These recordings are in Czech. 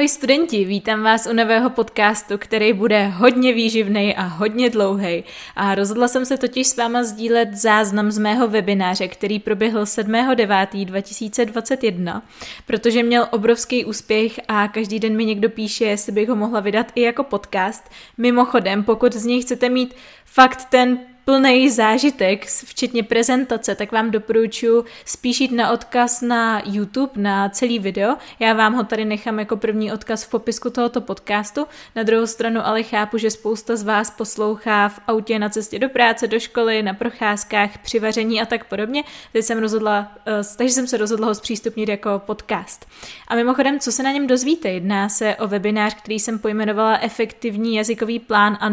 Ahoj studenti, vítám vás u nového podcastu, který bude hodně výživný a hodně dlouhý. A rozhodla jsem se totiž s váma sdílet záznam z mého webináře, který proběhl 7.9.2021, protože měl obrovský úspěch a každý den mi někdo píše, jestli bych ho mohla vydat i jako podcast. Mimochodem, pokud z něj chcete mít fakt ten plný zážitek, včetně prezentace, tak vám doporučuji spíš jít na odkaz na YouTube, na celý video. Já vám ho tady nechám jako první odkaz v popisku tohoto podcastu. Na druhou stranu ale chápu, že spousta z vás poslouchá v autě na cestě do práce, do školy, na procházkách, při vaření a tak podobně. Takže jsem, rozhodla, eh, takže jsem se rozhodla ho zpřístupnit jako podcast. A mimochodem, co se na něm dozvíte? Jedná se o webinář, který jsem pojmenovala Efektivní jazykový plán a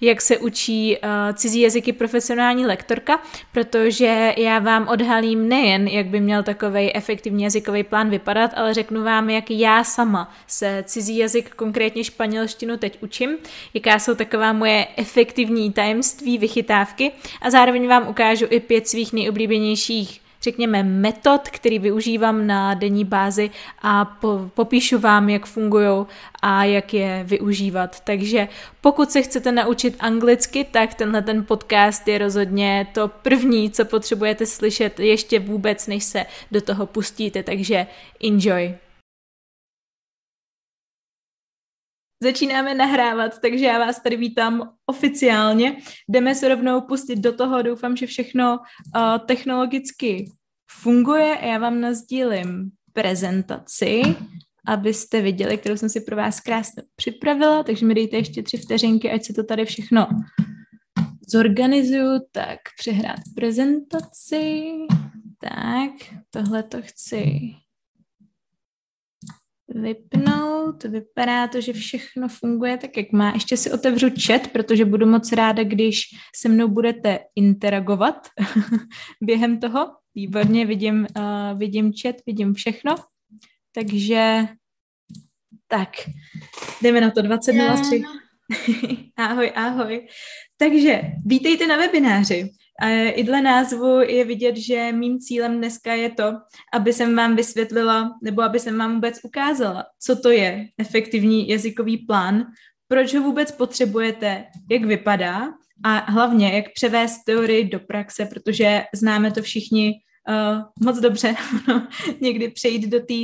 jak se učí uh, cizí jazyky profesionální lektorka, protože já vám odhalím nejen, jak by měl takový efektivní jazykový plán vypadat, ale řeknu vám, jak já sama se cizí jazyk, konkrétně španělštinu, teď učím, jaká jsou taková moje efektivní tajemství, vychytávky. A zároveň vám ukážu i pět svých nejoblíbenějších řekněme, metod, který využívám na denní bázi a po, popíšu vám, jak fungují a jak je využívat. Takže pokud se chcete naučit anglicky, tak tenhle ten podcast je rozhodně to první, co potřebujete slyšet ještě vůbec, než se do toho pustíte, takže enjoy. Začínáme nahrávat, takže já vás tady vítám oficiálně. Jdeme se rovnou pustit do toho. Doufám, že všechno uh, technologicky funguje. Já vám nazdílím prezentaci, abyste viděli, kterou jsem si pro vás krásně připravila. Takže mi dejte ještě tři vteřinky, ať se to tady všechno zorganizuju. Tak, přehrát prezentaci. Tak, tohle to chci vypnout. Vypadá to, že všechno funguje tak, jak má. Ještě si otevřu chat, protože budu moc ráda, když se mnou budete interagovat během toho. Výborně, vidím, uh, vidím chat, vidím všechno. Takže tak, jdeme na to 20.03. ahoj, ahoj. Takže vítejte na webináři. I dle názvu je vidět, že mým cílem dneska je to, aby jsem vám vysvětlila, nebo aby jsem vám vůbec ukázala, co to je efektivní jazykový plán, proč ho vůbec potřebujete, jak vypadá a hlavně, jak převést teorii do praxe, protože známe to všichni uh, moc dobře. Někdy přejít do té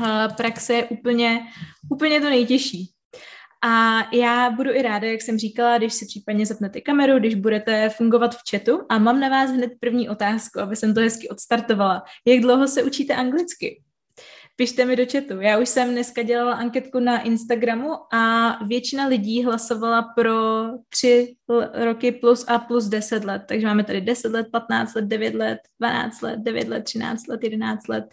uh, praxe je úplně, úplně to nejtěžší. A já budu i ráda, jak jsem říkala, když si případně zapnete kameru, když budete fungovat v chatu. A mám na vás hned první otázku, aby jsem to hezky odstartovala. Jak dlouho se učíte anglicky? Pište mi do chatu. Já už jsem dneska dělala anketku na Instagramu a většina lidí hlasovala pro tři roky plus a plus 10 let. Takže máme tady 10 let, 15 let, 9 let, 12 let, 9 let, 13 let, 11 let.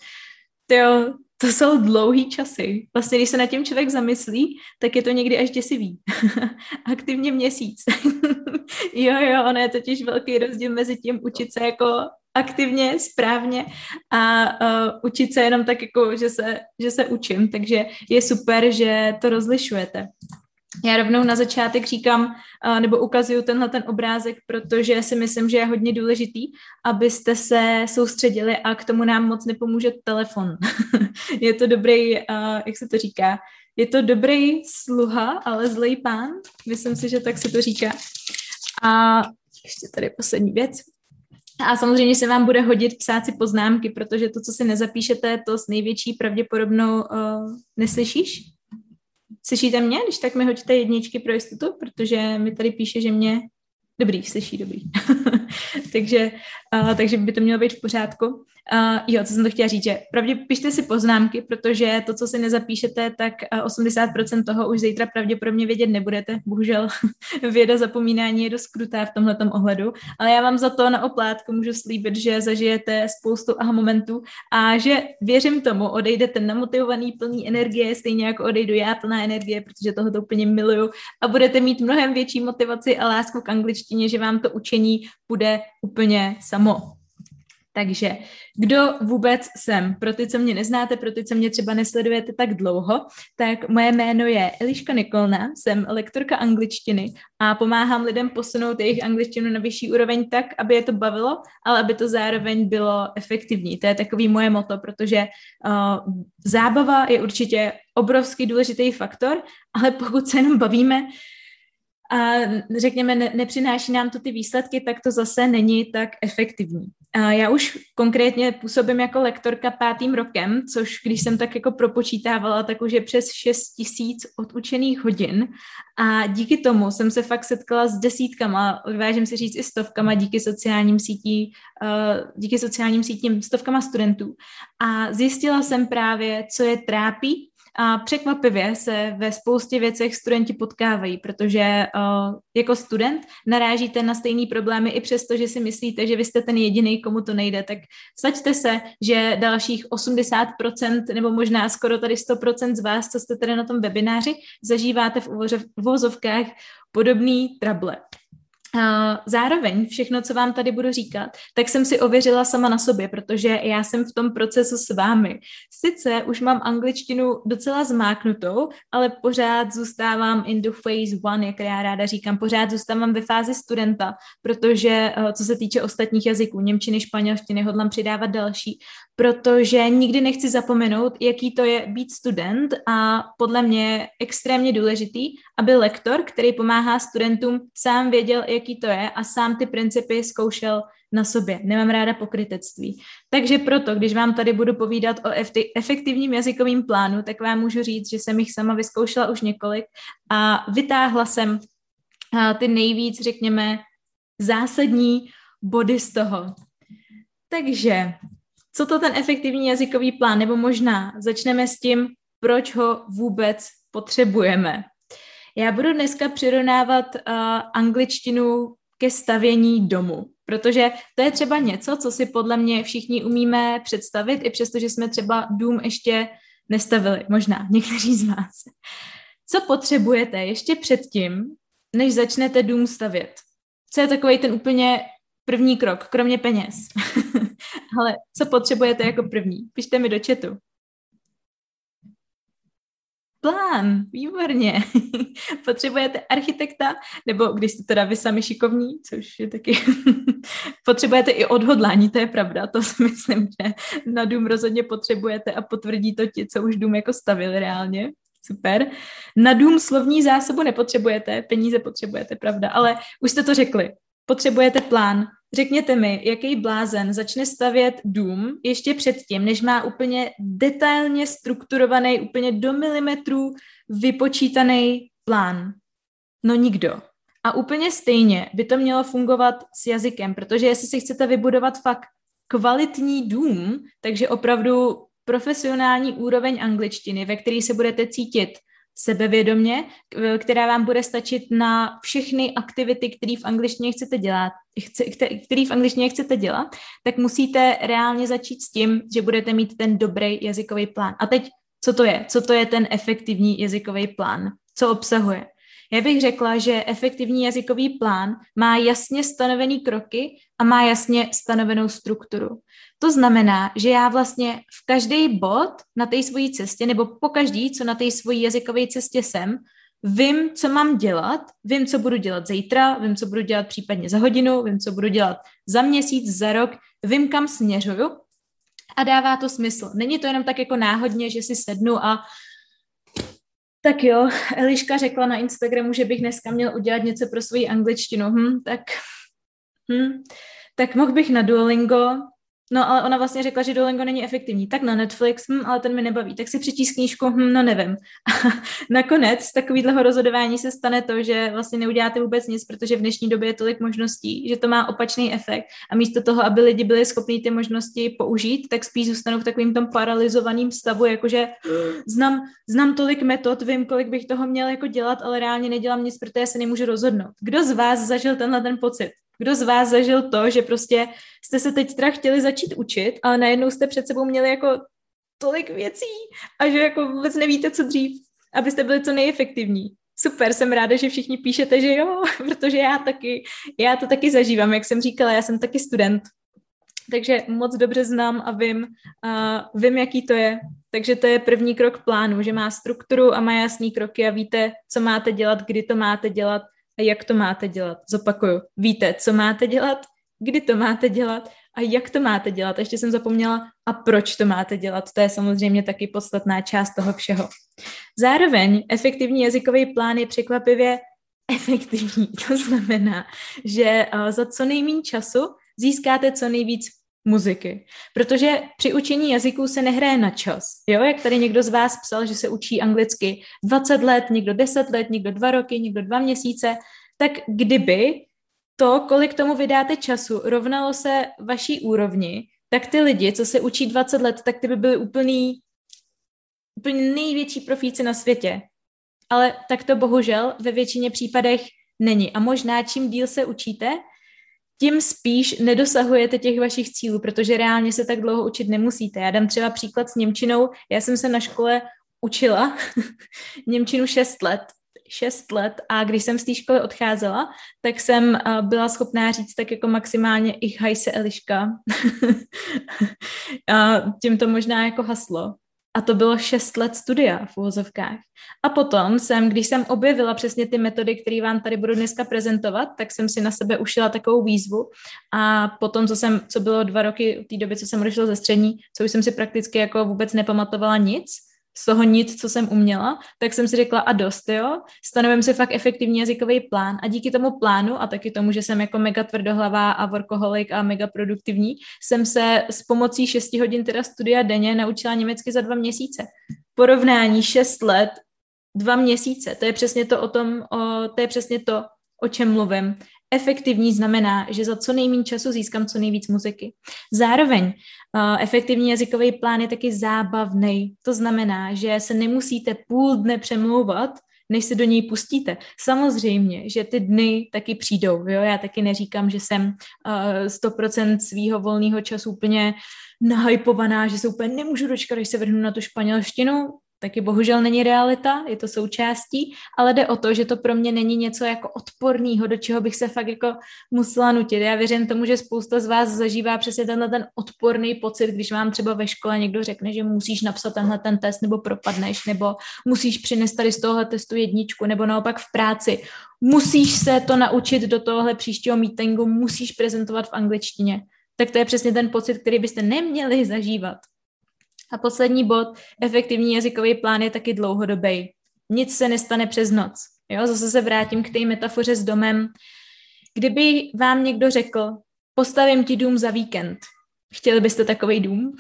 Jo, to jsou dlouhý časy. Vlastně, když se nad tím člověk zamyslí, tak je to někdy až děsivý. Aktivně měsíc. jo, jo, ono je totiž velký rozdíl mezi tím učit se jako aktivně, správně a uh, učit se jenom tak, jako, že se, že se učím. Takže je super, že to rozlišujete. Já rovnou na začátek říkám, nebo ukazuju tenhle ten obrázek, protože si myslím, že je hodně důležitý, abyste se soustředili a k tomu nám moc nepomůže telefon. je to dobrý, jak se to říká, je to dobrý sluha, ale zlej pán. Myslím si, že tak se to říká. A ještě tady poslední věc. A samozřejmě se vám bude hodit psát si poznámky, protože to, co si nezapíšete, to s největší pravděpodobnou uh, neslyšíš. Slyšíte mě? Když tak mi hoďte jedničky pro jistotu, protože mi tady píše, že mě Dobrý, slyší, dobrý. takže, uh, takže by to mělo být v pořádku. Uh, jo, co jsem to chtěla říct, že pravdě pište si poznámky, protože to, co si nezapíšete, tak uh, 80% toho už zítra pravděpodobně vědět nebudete. Bohužel věda zapomínání je dost krutá v tomhle ohledu, ale já vám za to na oplátku můžu slíbit, že zažijete spoustu aha momentů a že věřím tomu, odejdete namotivovaný, plný energie, stejně jako odejdu já plná energie, protože toho to úplně miluju a budete mít mnohem větší motivaci a lásku k angličtině, že vám to učení bude úplně samo. Takže kdo vůbec jsem? Pro ty, co mě neznáte, pro ty, co mě třeba nesledujete tak dlouho, tak moje jméno je Eliška Nikolna, jsem lektorka angličtiny a pomáhám lidem posunout jejich angličtinu na vyšší úroveň tak, aby je to bavilo, ale aby to zároveň bylo efektivní. To je takový moje moto, protože uh, zábava je určitě obrovský důležitý faktor, ale pokud se jenom bavíme, a řekněme, ne, nepřináší nám to ty výsledky, tak to zase není tak efektivní. Já už konkrétně působím jako lektorka pátým rokem, což když jsem tak jako propočítávala, tak už je přes 6 tisíc odučených hodin. A díky tomu jsem se fakt setkala s desítkama, odvážím si říct i stovkama díky sociálním sítí, uh, díky sociálním sítím stovkama studentů. A zjistila jsem právě, co je trápí a překvapivě se ve spoustě věcech studenti potkávají, protože uh, jako student narážíte na stejné problémy i přesto, že si myslíte, že vy jste ten jediný, komu to nejde. Tak saďte se, že dalších 80% nebo možná skoro tady 100% z vás, co jste tady na tom webináři, zažíváte v uvozovkách podobný trable. Zároveň všechno, co vám tady budu říkat, tak jsem si ověřila sama na sobě, protože já jsem v tom procesu s vámi. Sice už mám angličtinu docela zmáknutou, ale pořád zůstávám in the phase one, jak já ráda říkám, pořád zůstávám ve fázi studenta, protože eh, co se týče ostatních jazyků, němčiny, španělštiny, hodlám přidávat další, protože nikdy nechci zapomenout, jaký to je být student a podle mě je extrémně důležitý, aby lektor, který pomáhá studentům, sám věděl, jaký to je a sám ty principy zkoušel na sobě. Nemám ráda pokrytectví. Takže proto, když vám tady budu povídat o efektivním jazykovém plánu, tak vám můžu říct, že jsem jich sama vyzkoušela už několik a vytáhla jsem ty nejvíc, řekněme, zásadní body z toho. Takže co to ten efektivní jazykový plán, nebo možná začneme s tím, proč ho vůbec potřebujeme. Já budu dneska přirovnávat uh, angličtinu ke stavění domu, protože to je třeba něco, co si podle mě všichni umíme představit, i přesto, že jsme třeba dům ještě nestavili, možná někteří z vás. Co potřebujete ještě předtím, než začnete dům stavět? Co je takový ten úplně první krok, kromě peněz? Ale co potřebujete jako první? Pište mi do chatu. Plán, výborně. Potřebujete architekta, nebo když jste teda vy sami šikovní, což je taky, potřebujete i odhodlání, to je pravda, to si myslím, že na dům rozhodně potřebujete a potvrdí to ti, co už dům jako stavili reálně. Super. Na dům slovní zásobu nepotřebujete, peníze potřebujete, pravda, ale už jste to řekli. Potřebujete plán, Řekněte mi, jaký blázen začne stavět dům ještě předtím, než má úplně detailně strukturovaný, úplně do milimetrů vypočítaný plán? No nikdo. A úplně stejně by to mělo fungovat s jazykem, protože jestli si chcete vybudovat fakt kvalitní dům, takže opravdu profesionální úroveň angličtiny, ve který se budete cítit sebevědomě, která vám bude stačit na všechny aktivity, které v angličtině chcete dělat, který v angličtině chcete dělat, tak musíte reálně začít s tím, že budete mít ten dobrý jazykový plán. A teď, co to je? Co to je ten efektivní jazykový plán? Co obsahuje? Já bych řekla, že efektivní jazykový plán má jasně stanovený kroky a má jasně stanovenou strukturu. To znamená, že já vlastně v každý bod na té svojí cestě, nebo po každý, co na té svojí jazykové cestě jsem, vím, co mám dělat, vím, co budu dělat zítra, vím, co budu dělat případně za hodinu, vím, co budu dělat za měsíc, za rok, vím, kam směřuju a dává to smysl. Není to jenom tak jako náhodně, že si sednu a tak jo, Eliška řekla na Instagramu, že bych dneska měl udělat něco pro svoji angličtinu. Hm, tak, hm, tak mohl bych na Duolingo, No, ale ona vlastně řekla, že Duolingo není efektivní. Tak na Netflix, hm, ale ten mi nebaví. Tak si přečíst knížku, hm, no nevím. A nakonec takovýhleho rozhodování se stane to, že vlastně neuděláte vůbec nic, protože v dnešní době je tolik možností, že to má opačný efekt. A místo toho, aby lidi byli schopni ty možnosti použít, tak spíš zůstanou v takovým tom paralizovaném stavu, jakože znám, znám tolik metod, vím, kolik bych toho měl jako dělat, ale reálně nedělám nic, protože se nemůžu rozhodnout. Kdo z vás zažil tenhle ten pocit? Kdo z vás zažil to, že prostě jste se teď teda chtěli začít učit, ale najednou jste před sebou měli jako tolik věcí a že jako vůbec nevíte, co dřív, abyste byli co nejefektivní. Super, jsem ráda, že všichni píšete, že jo, protože já taky, já to taky zažívám, jak jsem říkala, já jsem taky student takže moc dobře znám a vím, uh, vím, jaký to je. Takže to je první krok plánu, že má strukturu a má jasný kroky a víte, co máte dělat, kdy to máte dělat a jak to máte dělat. Zopakuju, víte, co máte dělat, kdy to máte dělat a jak to máte dělat. Ještě jsem zapomněla, a proč to máte dělat. To je samozřejmě taky podstatná část toho všeho. Zároveň efektivní jazykový plán je překvapivě efektivní. To znamená, že za co nejméně času získáte co nejvíc muziky. Protože při učení jazyků se nehraje na čas. Jo, jak tady někdo z vás psal, že se učí anglicky 20 let, někdo 10 let, někdo 2 roky, někdo 2 měsíce, tak kdyby to, kolik tomu vydáte času, rovnalo se vaší úrovni, tak ty lidi, co se učí 20 let, tak ty by byly úplný, úplně největší profíci na světě. Ale tak to bohužel ve většině případech není. A možná čím díl se učíte, tím spíš nedosahujete těch vašich cílů, protože reálně se tak dlouho učit nemusíte. Já dám třeba příklad s Němčinou. Já jsem se na škole učila Němčinu 6 let. 6 let a když jsem z té školy odcházela, tak jsem byla schopná říct tak jako maximálně ich hajse Eliška. a tím to možná jako haslo. A to bylo šest let studia v uvozovkách. A potom jsem, když jsem objevila přesně ty metody, které vám tady budu dneska prezentovat, tak jsem si na sebe ušila takovou výzvu. A potom, co, jsem, co bylo dva roky v té době, co jsem odešla ze střední, co už jsem si prakticky jako vůbec nepamatovala nic, z toho nic, co jsem uměla, tak jsem si řekla a dost, jo, stanovím si fakt efektivní jazykový plán a díky tomu plánu a taky tomu, že jsem jako mega tvrdohlavá a workoholik a mega produktivní, jsem se s pomocí 6 hodin teda studia denně naučila německy za dva měsíce. Porovnání 6 let, dva měsíce, to je přesně to o tom, o, to je přesně to, o čem mluvím. Efektivní znamená, že za co nejméně času získám co nejvíc muziky. Zároveň uh, efektivní jazykový plán je taky zábavný. To znamená, že se nemusíte půl dne přemlouvat, než se do něj pustíte. Samozřejmě, že ty dny taky přijdou. Jo? Já taky neříkám, že jsem uh, 100% svýho volného času úplně nahypovaná, že se úplně nemůžu dočkat, když se vrhnu na tu španělštinu taky bohužel není realita, je to součástí, ale jde o to, že to pro mě není něco jako odporného, do čeho bych se fakt jako musela nutit. Já věřím tomu, že spousta z vás zažívá přesně tenhle ten odporný pocit, když vám třeba ve škole někdo řekne, že musíš napsat tenhle ten test nebo propadneš, nebo musíš přinést tady z tohohle testu jedničku, nebo naopak v práci. Musíš se to naučit do tohohle příštího meetingu, musíš prezentovat v angličtině. Tak to je přesně ten pocit, který byste neměli zažívat. A poslední bod, efektivní jazykový plán je taky dlouhodobý. Nic se nestane přes noc. Jo, zase se vrátím k té metafoře s domem. Kdyby vám někdo řekl, postavím ti dům za víkend, chtěli byste takový dům?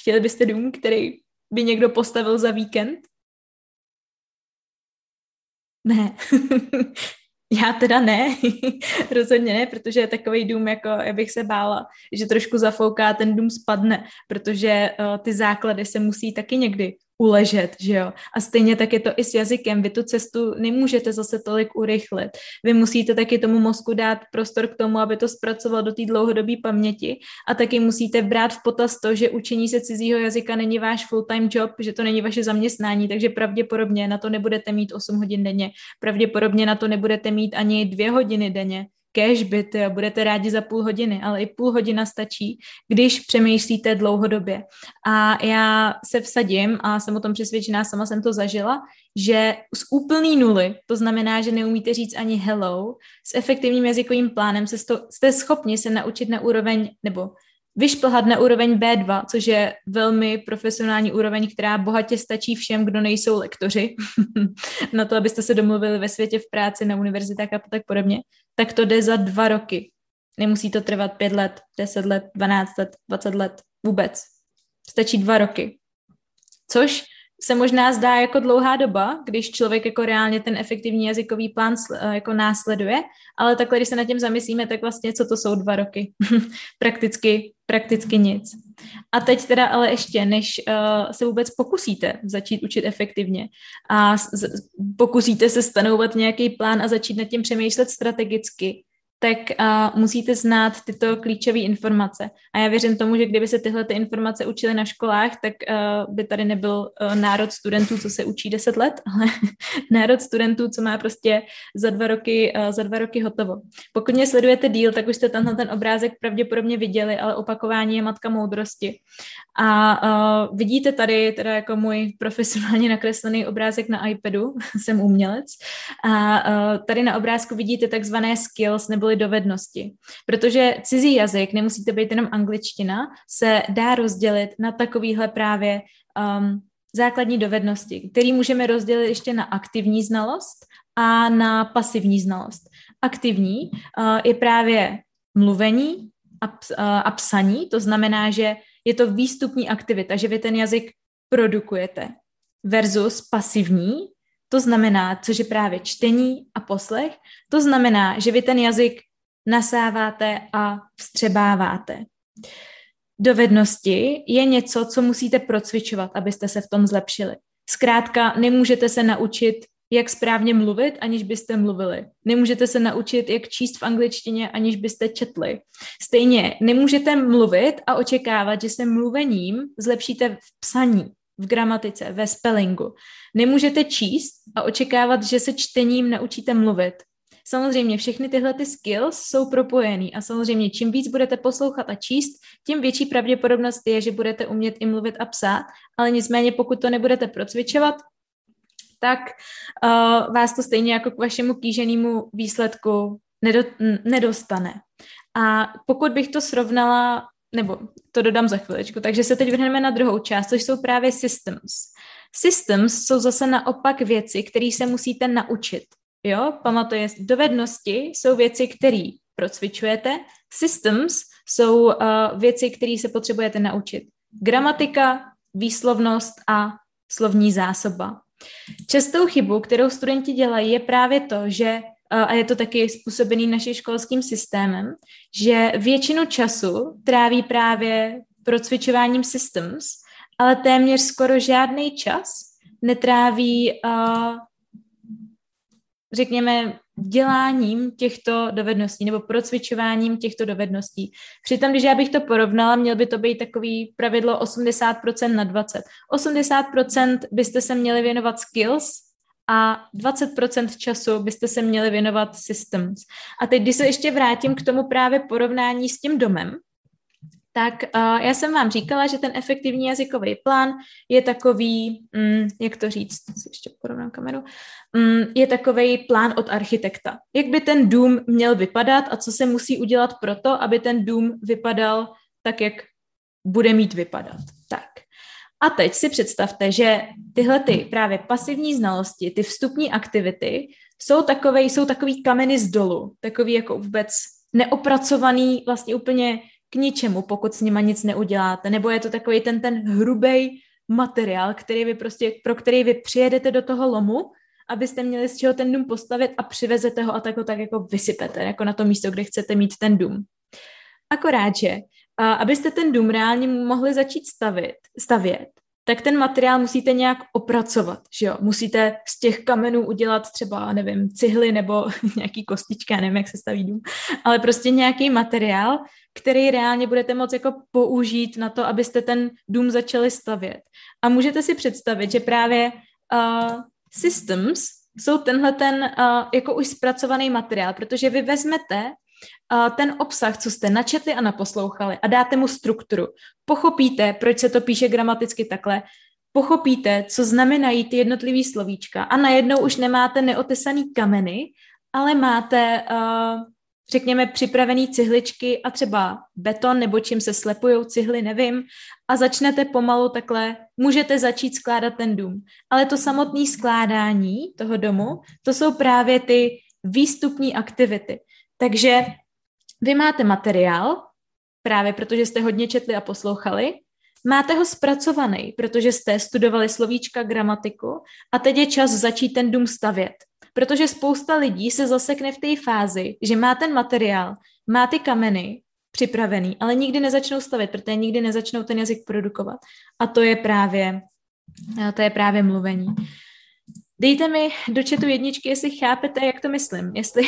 Chtěli byste dům, který by někdo postavil za víkend? Ne. Já teda ne, rozhodně ne, protože je takový dům, jako já bych se bála, že trošku zafouká, ten dům spadne, protože uh, ty základy se musí taky někdy uležet, že jo. A stejně tak je to i s jazykem. Vy tu cestu nemůžete zase tolik urychlit. Vy musíte taky tomu mozku dát prostor k tomu, aby to zpracoval do té dlouhodobé paměti a taky musíte brát v potaz to, že učení se cizího jazyka není váš full-time job, že to není vaše zaměstnání, takže pravděpodobně na to nebudete mít 8 hodin denně, pravděpodobně na to nebudete mít ani dvě hodiny denně, cashbyt, jo, budete rádi za půl hodiny, ale i půl hodina stačí, když přemýšlíte dlouhodobě. A já se vsadím, a jsem o tom přesvědčená, sama jsem to zažila, že z úplný nuly, to znamená, že neumíte říct ani hello, s efektivním jazykovým plánem se sto, jste schopni se naučit na úroveň, nebo vyšplhat na úroveň B2, což je velmi profesionální úroveň, která bohatě stačí všem, kdo nejsou lektoři, na to, abyste se domluvili ve světě v práci, na univerzitách a tak podobně, tak to jde za dva roky. Nemusí to trvat pět let, deset let, dvanáct let, dvacet let, vůbec. Stačí dva roky. Což se možná zdá jako dlouhá doba, když člověk jako reálně ten efektivní jazykový plán eh, jako následuje, ale takhle, když se nad tím zamyslíme, tak vlastně co to jsou dva roky? prakticky, prakticky nic. A teď teda ale ještě, než uh, se vůbec pokusíte začít učit efektivně a z- pokusíte se stanovat nějaký plán a začít nad tím přemýšlet strategicky, tak uh, musíte znát tyto klíčové informace. A já věřím tomu, že kdyby se tyhle ty informace učily na školách, tak uh, by tady nebyl uh, národ studentů, co se učí 10 let, ale národ studentů, co má prostě za dva roky, uh, za dva roky hotovo. Pokud mě sledujete díl, tak už jste tenhle ten obrázek pravděpodobně viděli, ale opakování je matka moudrosti. A uh, vidíte tady teda jako můj profesionálně nakreslený obrázek na iPadu, jsem umělec, a uh, tady na obrázku vidíte takzvané skills neboli dovednosti. Protože cizí jazyk, nemusí to být jenom angličtina, se dá rozdělit na takovýhle právě um, základní dovednosti, který můžeme rozdělit ještě na aktivní znalost a na pasivní znalost. Aktivní uh, je právě mluvení a, uh, a psaní, to znamená, že je to výstupní aktivita, že vy ten jazyk produkujete. Versus pasivní, to znamená, což je právě čtení a poslech, to znamená, že vy ten jazyk nasáváte a vstřebáváte. Dovednosti je něco, co musíte procvičovat, abyste se v tom zlepšili. Zkrátka, nemůžete se naučit, jak správně mluvit, aniž byste mluvili. Nemůžete se naučit, jak číst v angličtině, aniž byste četli. Stejně nemůžete mluvit a očekávat, že se mluvením zlepšíte v psaní v gramatice, ve spellingu. Nemůžete číst a očekávat, že se čtením naučíte mluvit. Samozřejmě všechny tyhle ty skills jsou propojený a samozřejmě čím víc budete poslouchat a číst, tím větší pravděpodobnost je, že budete umět i mluvit a psát, ale nicméně pokud to nebudete procvičovat, tak uh, vás to stejně jako k vašemu kýženému výsledku nedo, nedostane. A pokud bych to srovnala nebo to dodám za chviličku. Takže se teď vrhneme na druhou část, což jsou právě systems. Systems jsou zase naopak věci, které se musíte naučit. Jo, pamatuje, dovednosti jsou věci, které procvičujete. Systems jsou uh, věci, které se potřebujete naučit. Gramatika, výslovnost a slovní zásoba. Častou chybu, kterou studenti dělají, je právě to, že a je to taky způsobený naším školským systémem, že většinu času tráví právě procvičováním systems, ale téměř skoro žádný čas netráví, uh, řekněme, děláním těchto dovedností nebo procvičováním těchto dovedností. Přitom, když já bych to porovnala, měl by to být takový pravidlo 80% na 20. 80% byste se měli věnovat skills, a 20% času byste se měli věnovat systems. A teď, když se ještě vrátím k tomu právě porovnání s tím domem, tak uh, já jsem vám říkala, že ten efektivní jazykový plán je takový, um, jak to říct, ještě porovnám kameru, um, je takový plán od architekta. Jak by ten dům měl vypadat a co se musí udělat pro to, aby ten dům vypadal tak, jak bude mít vypadat. Tak. A teď si představte, že tyhle ty právě pasivní znalosti, ty vstupní aktivity jsou takové, jsou takový kameny z dolu, takový jako vůbec neopracovaný vlastně úplně k ničemu, pokud s nima nic neuděláte, nebo je to takový ten, ten hrubý materiál, který vy prostě, pro který vy přijedete do toho lomu, abyste měli z čeho ten dům postavit a přivezete ho a tak ho tak jako vysypete, jako na to místo, kde chcete mít ten dům. Akorát, že a abyste ten dům reálně mohli začít stavit, stavět, tak ten materiál musíte nějak opracovat, že jo? Musíte z těch kamenů udělat třeba, nevím, cihly nebo nějaký kostička, nevím, jak se staví dům, ale prostě nějaký materiál, který reálně budete moct jako použít na to, abyste ten dům začali stavět. A můžete si představit, že právě uh, systems jsou tenhle ten uh, jako už zpracovaný materiál, protože vy vezmete ten obsah, co jste načetli a naposlouchali a dáte mu strukturu. Pochopíte, proč se to píše gramaticky takhle, pochopíte, co znamenají ty jednotlivý slovíčka a najednou už nemáte neotesaný kameny, ale máte, uh, řekněme, připravený cihličky a třeba beton nebo čím se slepují cihly, nevím, a začnete pomalu takhle, můžete začít skládat ten dům. Ale to samotné skládání toho domu, to jsou právě ty výstupní aktivity. Takže vy máte materiál, právě protože jste hodně četli a poslouchali, máte ho zpracovaný, protože jste studovali slovíčka, gramatiku a teď je čas začít ten dům stavět. Protože spousta lidí se zasekne v té fázi, že má ten materiál, má ty kameny připravený, ale nikdy nezačnou stavět, protože nikdy nezačnou ten jazyk produkovat. A to je právě, to je právě mluvení. Dejte mi do četu jedničky, jestli chápete, jak to myslím. Jestli,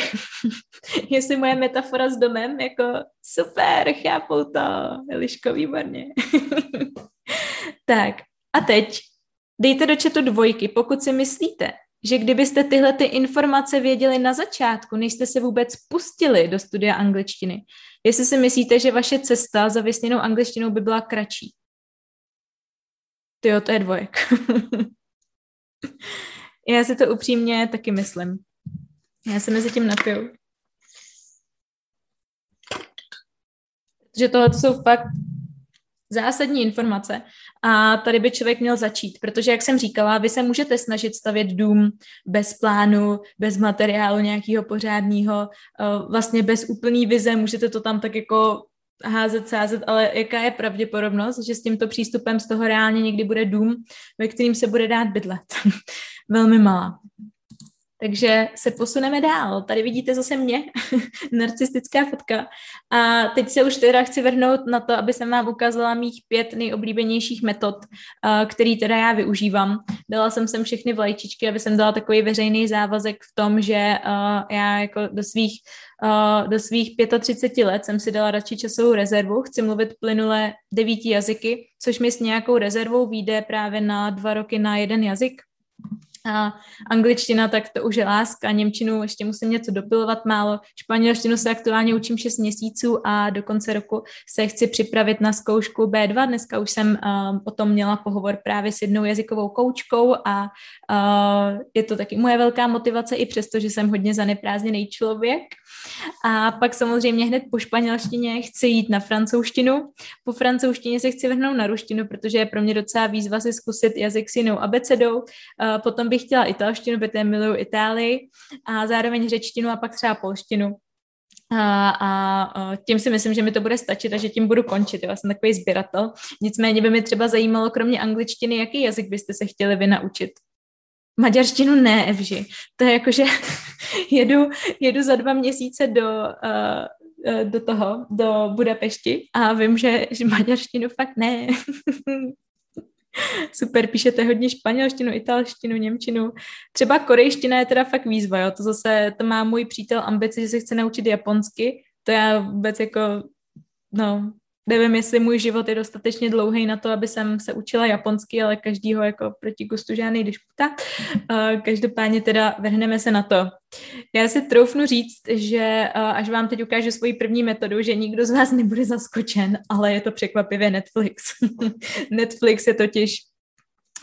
jestli moje metafora s domem, jako super, chápou to, Eliško, výborně. tak, a teď dejte do četu dvojky, pokud si myslíte, že kdybyste tyhle ty informace věděli na začátku, než jste se vůbec pustili do studia angličtiny, jestli si myslíte, že vaše cesta za vysněnou angličtinou by byla kratší. Ty to je dvojek. Já si to upřímně taky myslím. Já se mezi tím napiju. Že tohle jsou fakt zásadní informace a tady by člověk měl začít, protože, jak jsem říkala, vy se můžete snažit stavět dům bez plánu, bez materiálu nějakého pořádného, eh, vlastně bez úplný vize, můžete to tam tak jako házet, sázet, ale jaká je pravděpodobnost, že s tímto přístupem z toho reálně někdy bude dům, ve kterým se bude dát bydlet? Velmi malá. Takže se posuneme dál. Tady vidíte zase mě, narcistická fotka. A teď se už teda chci vrhnout na to, aby jsem vám ukázala mých pět nejoblíbenějších metod, který teda já využívám. Dala jsem sem všechny vlajčičky, aby jsem dala takový veřejný závazek v tom, že já jako do svých do svých 35 let jsem si dala radši časovou rezervu. Chci mluvit plynule devíti jazyky, což mi s nějakou rezervou vyjde právě na dva roky na jeden jazyk. A angličtina, tak to už je láska, Němčinu ještě musím něco dopilovat málo, španělštinu se aktuálně učím 6 měsíců a do konce roku se chci připravit na zkoušku B2. Dneska už jsem uh, o tom měla pohovor právě s jednou jazykovou koučkou a uh, je to taky moje velká motivace, i přesto, že jsem hodně zaneprázdněný člověk. A pak samozřejmě hned po španělštině chci jít na francouzštinu. Po francouzštině se chci vrhnout na ruštinu, protože je pro mě docela výzva si zkusit jazyk s jinou abecedou. Uh, potom bych chtěla italštinu, protože miluju Itálii a zároveň řečtinu a pak třeba polštinu. A, a tím si myslím, že mi to bude stačit a že tím budu končit. Já jsem takový sběratel. Nicméně by mi třeba zajímalo, kromě angličtiny, jaký jazyk byste se chtěli vy naučit? Maďarštinu ne, Evži. To je jako, že jedu, jedu za dva měsíce do, do toho, do Budapešti a vím, že, že maďarštinu fakt ne. Super, píšete hodně španělštinu, italštinu, němčinu. Třeba korejština je teda fakt výzva, jo. To zase, to má můj přítel ambici, že se chce naučit japonsky. To já vůbec jako, no, nevím, jestli můj život je dostatečně dlouhý na to, aby jsem se učila japonsky, ale každýho jako proti gustu žádný disputa. Každopádně teda vrhneme se na to. Já si troufnu říct, že až vám teď ukážu svoji první metodu, že nikdo z vás nebude zaskočen, ale je to překvapivě Netflix. Netflix je totiž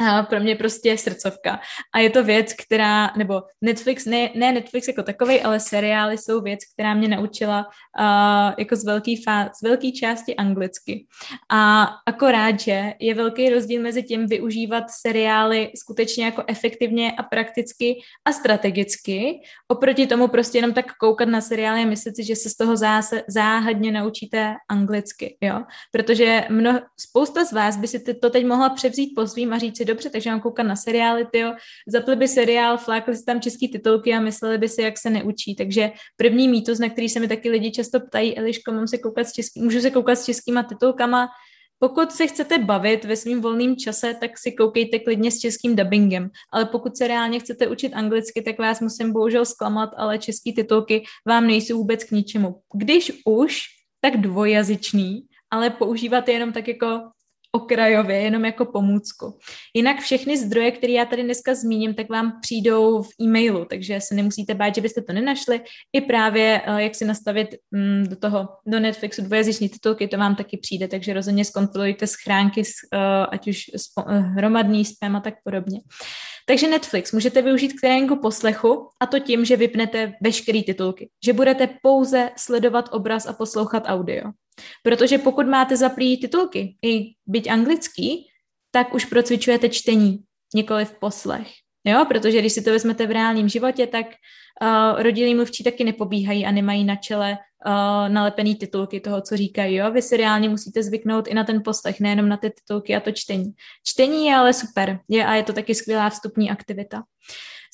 a pro mě prostě srdcovka. A je to věc, která, nebo Netflix, ne, ne Netflix jako takový, ale seriály jsou věc, která mě naučila uh, jako z velké z velké části anglicky. A akorát, že je velký rozdíl mezi tím využívat seriály skutečně jako efektivně a prakticky a strategicky, oproti tomu prostě jenom tak koukat na seriály a myslet si, že se z toho záse, záhadně naučíte anglicky, jo? Protože mno, spousta z vás by si to teď mohla převzít po svým a říct dobře, takže mám koukat na seriály, tyjo, zapli by seriál, flákli si tam český titulky a mysleli by si, jak se neučí. Takže první mýtus, na který se mi taky lidi často ptají, Eliško, mám se koukat s český, můžu se koukat s českýma titulkama, pokud se chcete bavit ve svém volném čase, tak si koukejte klidně s českým dubbingem. Ale pokud se reálně chcete učit anglicky, tak vás musím bohužel zklamat, ale český titulky vám nejsou vůbec k ničemu. Když už, tak dvojazyčný, ale používat je jenom tak jako okrajově, jenom jako pomůcku. Jinak všechny zdroje, které já tady dneska zmíním, tak vám přijdou v e-mailu, takže se nemusíte bát, že byste to nenašli. I právě, eh, jak si nastavit mm, do toho, do Netflixu dvojazyční titulky, to vám taky přijde, takže rozhodně zkontrolujte schránky, eh, ať už eh, hromadný spam a tak podobně. Takže Netflix můžete využít k tréninku poslechu a to tím, že vypnete veškeré titulky, že budete pouze sledovat obraz a poslouchat audio. Protože pokud máte zaplý titulky, i byť anglický, tak už procvičujete čtení, nikoli v poslech. Jo, protože když si to vezmete v reálném životě, tak uh, rodilí mluvčí taky nepobíhají a nemají na čele uh, nalepený titulky toho, co říkají. Jo? Vy si reálně musíte zvyknout i na ten poslech, nejenom na ty titulky a to čtení. Čtení je ale super je, a je to taky skvělá vstupní aktivita.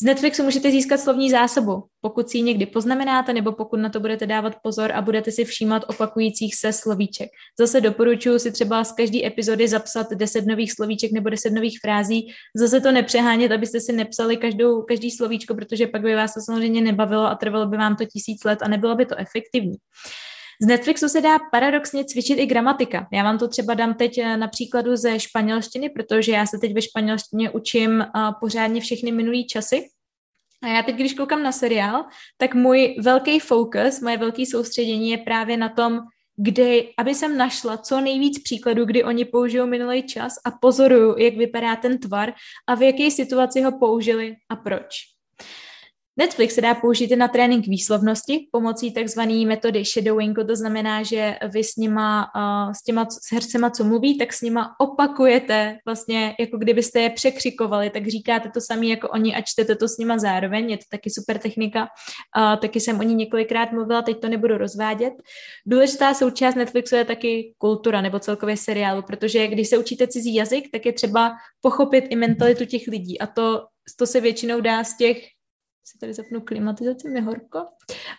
Z Netflixu můžete získat slovní zásobu, pokud si ji někdy poznamenáte, nebo pokud na to budete dávat pozor a budete si všímat opakujících se slovíček. Zase doporučuji si třeba z každé epizody zapsat 10 nových slovíček nebo 10 nových frází. Zase to nepřehánět, abyste si nepsali každou, každý slovíčko, protože pak by vás to samozřejmě nebavilo a trvalo by vám to tisíc let a nebylo by to efektivní. Z Netflixu se dá paradoxně cvičit i gramatika. Já vám to třeba dám teď eh, na příkladu ze španělštiny, protože já se teď ve španělštině učím eh, pořádně všechny minulý časy. A já teď, když koukám na seriál, tak můj velký fokus, moje velké soustředění je právě na tom, kde, aby jsem našla co nejvíc příkladů, kdy oni použijou minulý čas a pozoruju, jak vypadá ten tvar a v jaké situaci ho použili a proč. Netflix se dá použít na trénink výslovnosti pomocí takzvané metody shadowingu, to znamená, že vy s nima, uh, s těma s hercema, co mluví, tak s nima opakujete vlastně, jako kdybyste je překřikovali, tak říkáte to samé jako oni a čtete to s nima zároveň, je to taky super technika, uh, taky jsem o ní několikrát mluvila, teď to nebudu rozvádět. Důležitá součást Netflixu je taky kultura nebo celkově seriálu, protože když se učíte cizí jazyk, tak je třeba pochopit i mentalitu těch lidí a to, to se většinou dá z těch si tady zapnu klimatizaci, mi horko.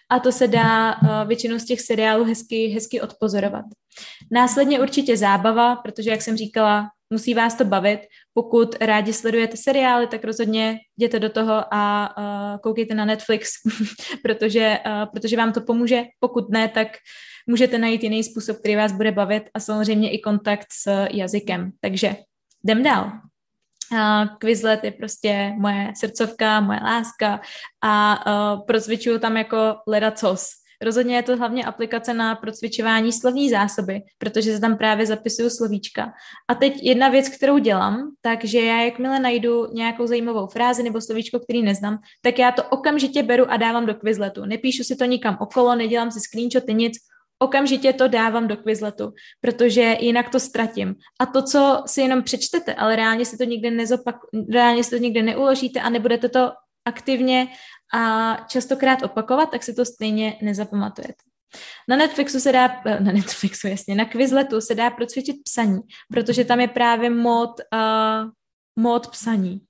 A to se dá uh, většinou z těch seriálů hezky, hezky odpozorovat. Následně určitě zábava, protože, jak jsem říkala, musí vás to bavit. Pokud rádi sledujete seriály, tak rozhodně jděte do toho a uh, koukejte na Netflix, protože, uh, protože vám to pomůže. Pokud ne, tak můžete najít jiný způsob, který vás bude bavit a samozřejmě i kontakt s jazykem. Takže jdem dál. Quizlet je prostě moje srdcovka, moje láska a uh, procvičuju tam jako ledacos. Rozhodně je to hlavně aplikace na procvičování slovní zásoby, protože se tam právě zapisuju slovíčka. A teď jedna věc, kterou dělám, takže já jakmile najdu nějakou zajímavou frázi nebo slovíčko, který neznám, tak já to okamžitě beru a dávám do Quizletu. Nepíšu si to nikam okolo, nedělám si screenshoty, nic, okamžitě to dávám do Quizletu, protože jinak to ztratím. A to, co si jenom přečtete, ale reálně si to nikdy nezopak, reálně si to nikdy neuložíte a nebudete to aktivně a častokrát opakovat, tak si to stejně nezapamatujete. Na Netflixu se dá, eh, na Netflixu jasně, na Quizletu se dá procvičit psaní, protože tam je právě mod, uh, mod psaní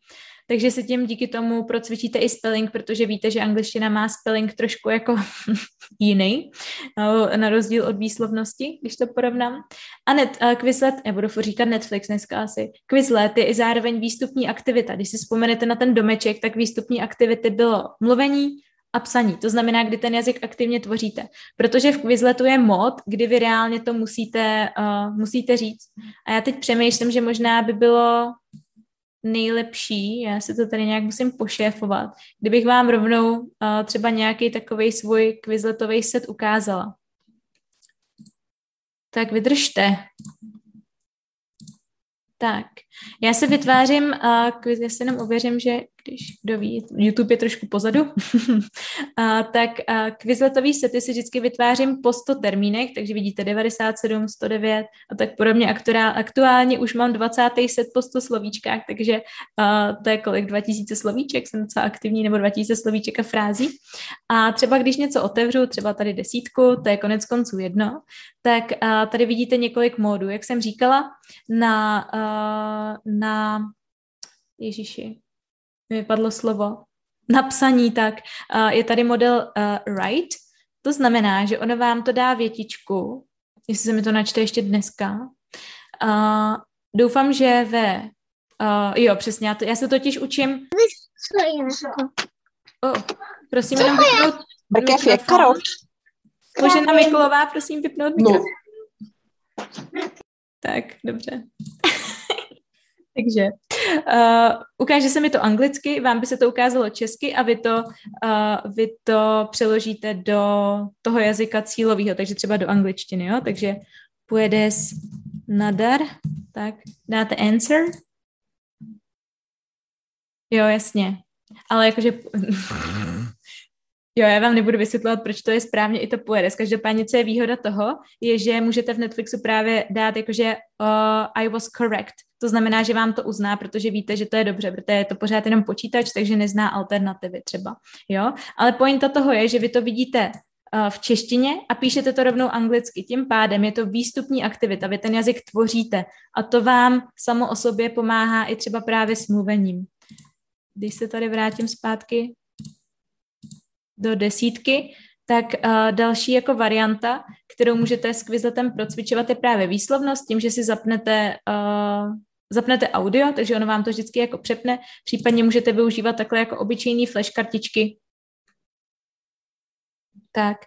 takže si tím díky tomu procvičíte i spelling, protože víte, že angličtina má spelling trošku jako jiný, eh, na rozdíl od výslovnosti, když to porovnám. A net, uh, Quizlet, já budu říkat Netflix dneska asi, Quizlet je i zároveň výstupní aktivita. Když si vzpomenete na ten domeček, tak výstupní aktivity bylo mluvení, a psaní. To znamená, kdy ten jazyk aktivně tvoříte. Protože v Quizletu je mod, kdy vy reálně to musíte, uh, musíte říct. A já teď přemýšlím, že možná by bylo nejlepší, já si to tady nějak musím pošéfovat, kdybych vám rovnou uh, třeba nějaký takový svůj quizletový set ukázala. Tak vydržte. Tak, já se vytvářím, uh, já si jenom ověřím, že když kdo ví, YouTube je trošku pozadu, a, tak a, quizletový sety si vždycky vytvářím po 100 termínech, takže vidíte 97, 109 a tak podobně. Aktuál, aktuálně už mám 20. set po 100 slovíčkách, takže a, to je kolik 2000 slovíček, jsem docela aktivní, nebo 2000 slovíček a frází. A třeba když něco otevřu, třeba tady desítku, to je konec konců jedno, tak a, tady vidíte několik módů. Jak jsem říkala, na, a, na Ježíši, mi vypadlo slovo, napsaní, tak uh, je tady model uh, write, to znamená, že ono vám to dá větičku, jestli se mi to načte ještě dneska. Uh, doufám, že ve... Uh, jo, přesně, já, to, já se totiž učím... Oh, prosím, jenom vypnout... Brkev je Karol. Možná Mikulová, prosím, vypnout no. mikrofon. No. Tak, dobře. Takže uh, ukáže se mi to anglicky, vám by se to ukázalo česky a vy to, uh, vy to přeložíte do toho jazyka cílového, takže třeba do angličtiny, jo? Takže puedes nadar, tak dáte answer. Jo, jasně. Ale jakože Jo, já vám nebudu vysvětlovat, proč to je správně, i to pojede. Každopádně, co je výhoda toho, je, že můžete v Netflixu právě dát jakože uh, I was correct. To znamená, že vám to uzná, protože víte, že to je dobře, protože je to pořád jenom počítač, takže nezná alternativy třeba. Jo? Ale pointa toho je, že vy to vidíte uh, v češtině a píšete to rovnou anglicky. Tím pádem je to výstupní aktivita, vy ten jazyk tvoříte a to vám samo o sobě pomáhá i třeba právě s mluvením. když se tady vrátím zpátky do desítky, tak uh, další jako varianta, kterou můžete s Quizletem procvičovat, je právě výslovnost, tím, že si zapnete, uh, zapnete audio, takže ono vám to vždycky jako přepne, případně můžete využívat takhle jako obyčejný flash kartičky, tak,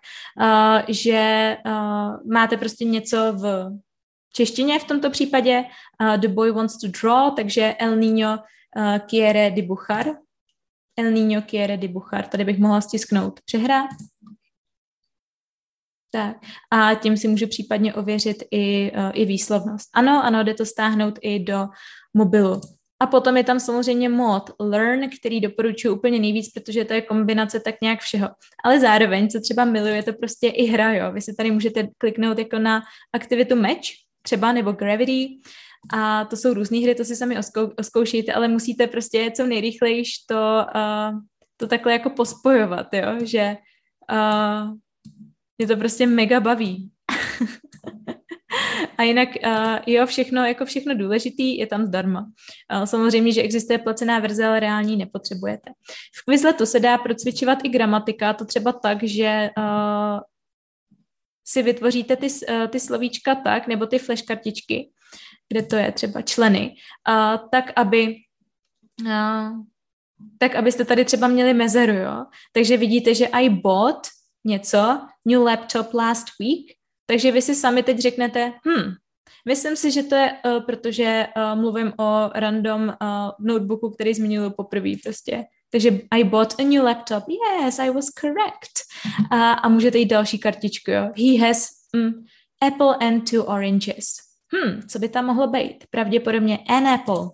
uh, že uh, máte prostě něco v češtině v tomto případě, uh, The boy wants to draw, takže El niño uh, quiere dibujar, El niño quiere dibujar, tady bych mohla stisknout přehrát. Tak. A tím si můžu případně ověřit i, uh, i výslovnost. Ano, ano, jde to stáhnout i do mobilu. A potom je tam samozřejmě mod Learn, který doporučuji úplně nejvíc, protože to je kombinace tak nějak všeho. Ale zároveň, co třeba miluje, to prostě i hra, jo. Vy si tady můžete kliknout jako na aktivitu Match, třeba, nebo Gravity, a to jsou různé hry, to si sami oskou, oskoušejte, ale musíte prostě co nejrychlejš to, uh, to takhle jako pospojovat, jo, že uh, mě to prostě mega baví. A jinak uh, jo, všechno, jako všechno důležitý je tam zdarma. Uh, samozřejmě, že existuje placená verze, ale reální nepotřebujete. V Quizletu se dá procvičovat i gramatika, to třeba tak, že uh, si vytvoříte ty, uh, ty slovíčka tak, nebo ty flashkartičky, kde to je třeba členy, uh, tak, aby uh, tak abyste tady třeba měli mezeru, jo. Takže vidíte, že I bought něco, new laptop last week, takže vy si sami teď řeknete, hm, myslím si, že to je, uh, protože uh, mluvím o random uh, notebooku, který zmiňuji poprvé prostě. Takže I bought a new laptop. Yes, I was correct. Uh, a můžete jít další kartičku, jo. He has um, apple and two oranges. Hm, co by tam mohlo být? Pravděpodobně an apple.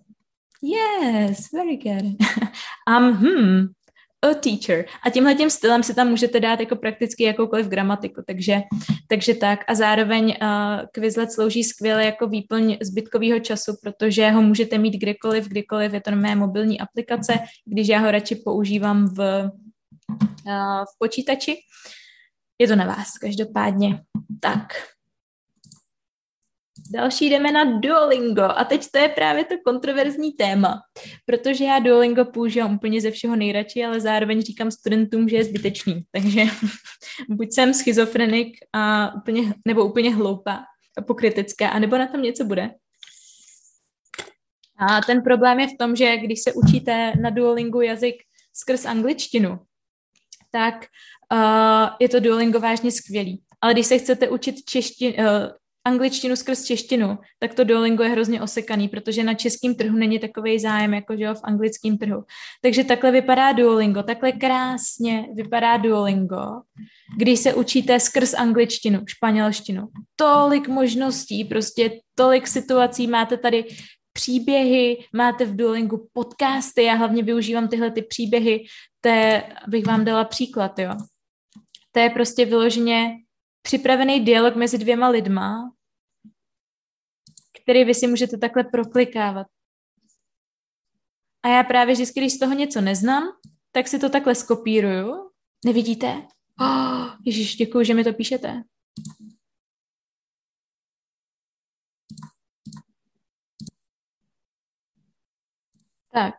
Yes, very good. um, hmm, a teacher. A tímhle tím stylem si tam můžete dát jako prakticky jakoukoliv gramatiku, takže, takže tak. A zároveň uh, Quizlet slouží skvěle jako výplň zbytkového času, protože ho můžete mít kdekoliv, kdykoliv, je to mé mobilní aplikace, když já ho radši používám v, uh, v počítači. Je to na vás, každopádně. Tak, Další jdeme na Duolingo a teď to je právě to kontroverzní téma, protože já Duolingo používám úplně ze všeho nejradši, ale zároveň říkám studentům, že je zbytečný, takže buď jsem schizofrenik a úplně, nebo úplně hloupá a pokritická, anebo na tom něco bude. A ten problém je v tom, že když se učíte na Duolingu jazyk skrz angličtinu, tak uh, je to Duolingo vážně skvělý. Ale když se chcete učit češtinu, uh, angličtinu skrz češtinu, tak to Duolingo je hrozně osekaný, protože na českém trhu není takový zájem, jako že jo, v anglickém trhu. Takže takhle vypadá Duolingo, takhle krásně vypadá Duolingo, když se učíte skrz angličtinu, španělštinu. Tolik možností, prostě tolik situací máte tady příběhy, máte v Duolingu podcasty, já hlavně využívám tyhle ty příběhy, to je, abych vám dala příklad, jo. To je prostě vyloženě připravený dialog mezi dvěma lidma, který vy si můžete takhle proklikávat. A já právě vždycky, když z toho něco neznám, tak si to takhle skopíruju. Nevidíte? Oh, Ježíš, děkuji, že mi to píšete. Tak,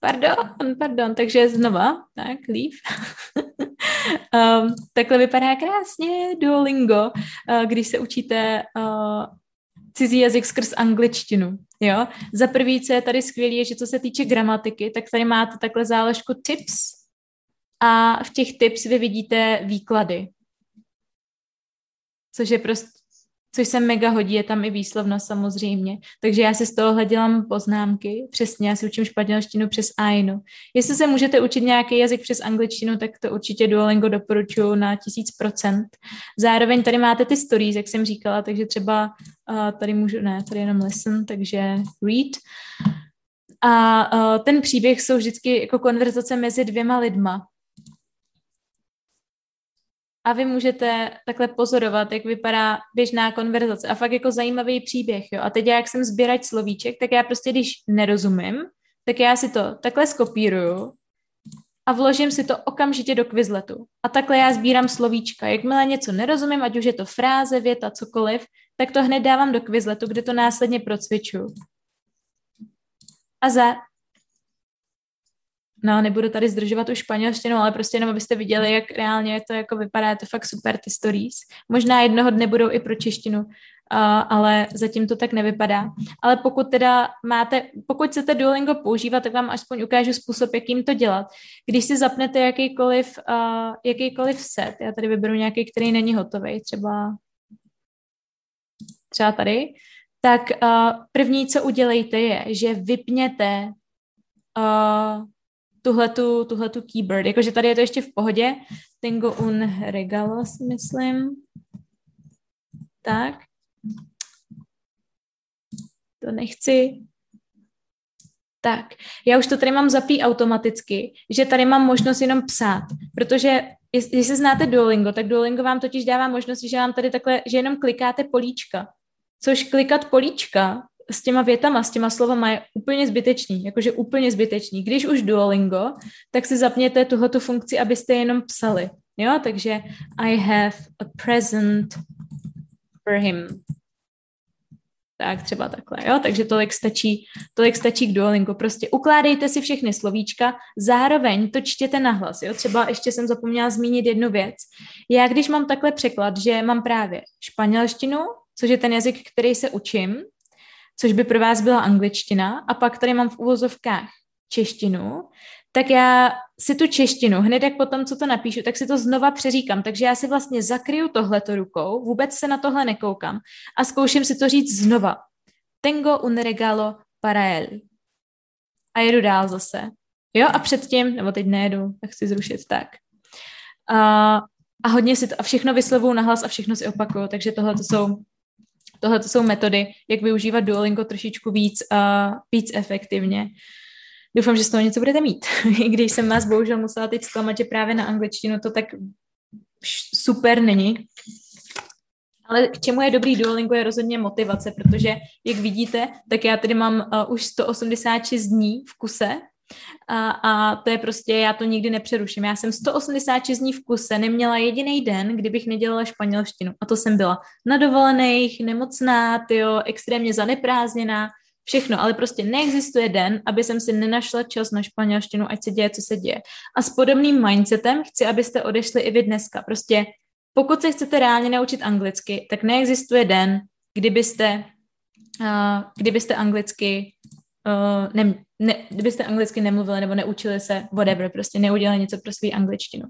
pardon, pardon, takže znova, tak, leave. um, takhle vypadá krásně Duolingo, uh, když se učíte uh, cizí jazyk skrz angličtinu. Jo? Za prvý, co je tady skvělé, je, že co se týče gramatiky, tak tady máte takhle záležku tips a v těch tips vy vidíte výklady. Což je prostě což se mega hodí, je tam i výslovnost samozřejmě. Takže já si z toho dělám poznámky, přesně, já si učím španělštinu přes Ainu. Jestli se můžete učit nějaký jazyk přes angličtinu, tak to určitě Duolingo doporučuji na tisíc procent. Zároveň tady máte ty stories, jak jsem říkala, takže třeba uh, tady můžu, ne, tady jenom listen, takže read. A uh, ten příběh jsou vždycky jako konverzace mezi dvěma lidma a vy můžete takhle pozorovat, jak vypadá běžná konverzace a fakt jako zajímavý příběh, jo. A teď já, jak jsem sběrač slovíček, tak já prostě, když nerozumím, tak já si to takhle skopíruju a vložím si to okamžitě do Quizletu. A takhle já sbírám slovíčka. Jakmile něco nerozumím, ať už je to fráze, věta, cokoliv, tak to hned dávám do Quizletu, kde to následně procvičuju. A za, No, nebudu tady zdržovat už španělštinu, ale prostě jenom abyste viděli, jak reálně to jako vypadá, je to fakt super, ty stories. Možná jednoho dne budou i pro češtinu, uh, ale zatím to tak nevypadá. Ale pokud teda máte, pokud chcete Duolingo používat, tak vám aspoň ukážu způsob, jakým to dělat. Když si zapnete jakýkoliv, uh, jakýkoliv set, já tady vyberu nějaký, který není hotový, třeba třeba tady, tak uh, první, co udělejte, je, že vypněte uh, tuhletu, tuhletu keyboard. Jakože tady je to ještě v pohodě. Tengo un regalo, si myslím. Tak. To nechci. Tak, já už to tady mám zapí automaticky, že tady mám možnost jenom psát, protože jestli znáte Duolingo, tak Duolingo vám totiž dává možnost, že vám tady takhle, že jenom klikáte políčka, což klikat políčka s těma větama, s těma slovama je úplně zbytečný, jakože úplně zbytečný. Když už Duolingo, tak si zapněte tuhletu funkci, abyste jenom psali. Jo, takže I have a present for him. Tak třeba takhle, jo, takže tolik stačí, tolik stačí k Duolingo. Prostě ukládejte si všechny slovíčka, zároveň to čtěte nahlas, jo. Třeba ještě jsem zapomněla zmínit jednu věc. Já když mám takhle překlad, že mám právě španělštinu, což je ten jazyk, který se učím, což by pro vás byla angličtina, a pak tady mám v uvozovkách češtinu, tak já si tu češtinu, hned jak potom, co to napíšu, tak si to znova přeříkám. Takže já si vlastně zakryju tohleto rukou, vůbec se na tohle nekoukám a zkouším si to říct znova. Tengo un regalo para él. A jedu dál zase. Jo, a předtím, nebo teď nejedu, tak chci zrušit tak. A, a hodně si to, a všechno vyslovuju nahlas a všechno si opakuju, takže tohle to jsou tohle to jsou metody, jak využívat Duolingo trošičku víc, uh, víc efektivně. Doufám, že z toho něco budete mít. I když jsem vás bohužel musela teď zklamat, že právě na angličtinu to tak super není. Ale k čemu je dobrý Duolingo je rozhodně motivace, protože jak vidíte, tak já tady mám uh, už 186 dní v kuse a, a to je prostě, já to nikdy nepřeruším. Já jsem 186 dní v kuse neměla jediný den, kdybych nedělala španělštinu. A to jsem byla na dovolených, nemocná, tyjo, extrémně zaneprázdněná, všechno, ale prostě neexistuje den, aby jsem si nenašla čas na španělštinu, ať se děje, co se děje. A s podobným mindsetem chci, abyste odešli i vy dneska. Prostě pokud se chcete reálně naučit anglicky, tak neexistuje den, kdybyste, uh, kdybyste anglicky uh, ne, ne, kdybyste anglicky nemluvili nebo neučili se, whatever, prostě neudělali něco pro svou angličtinu.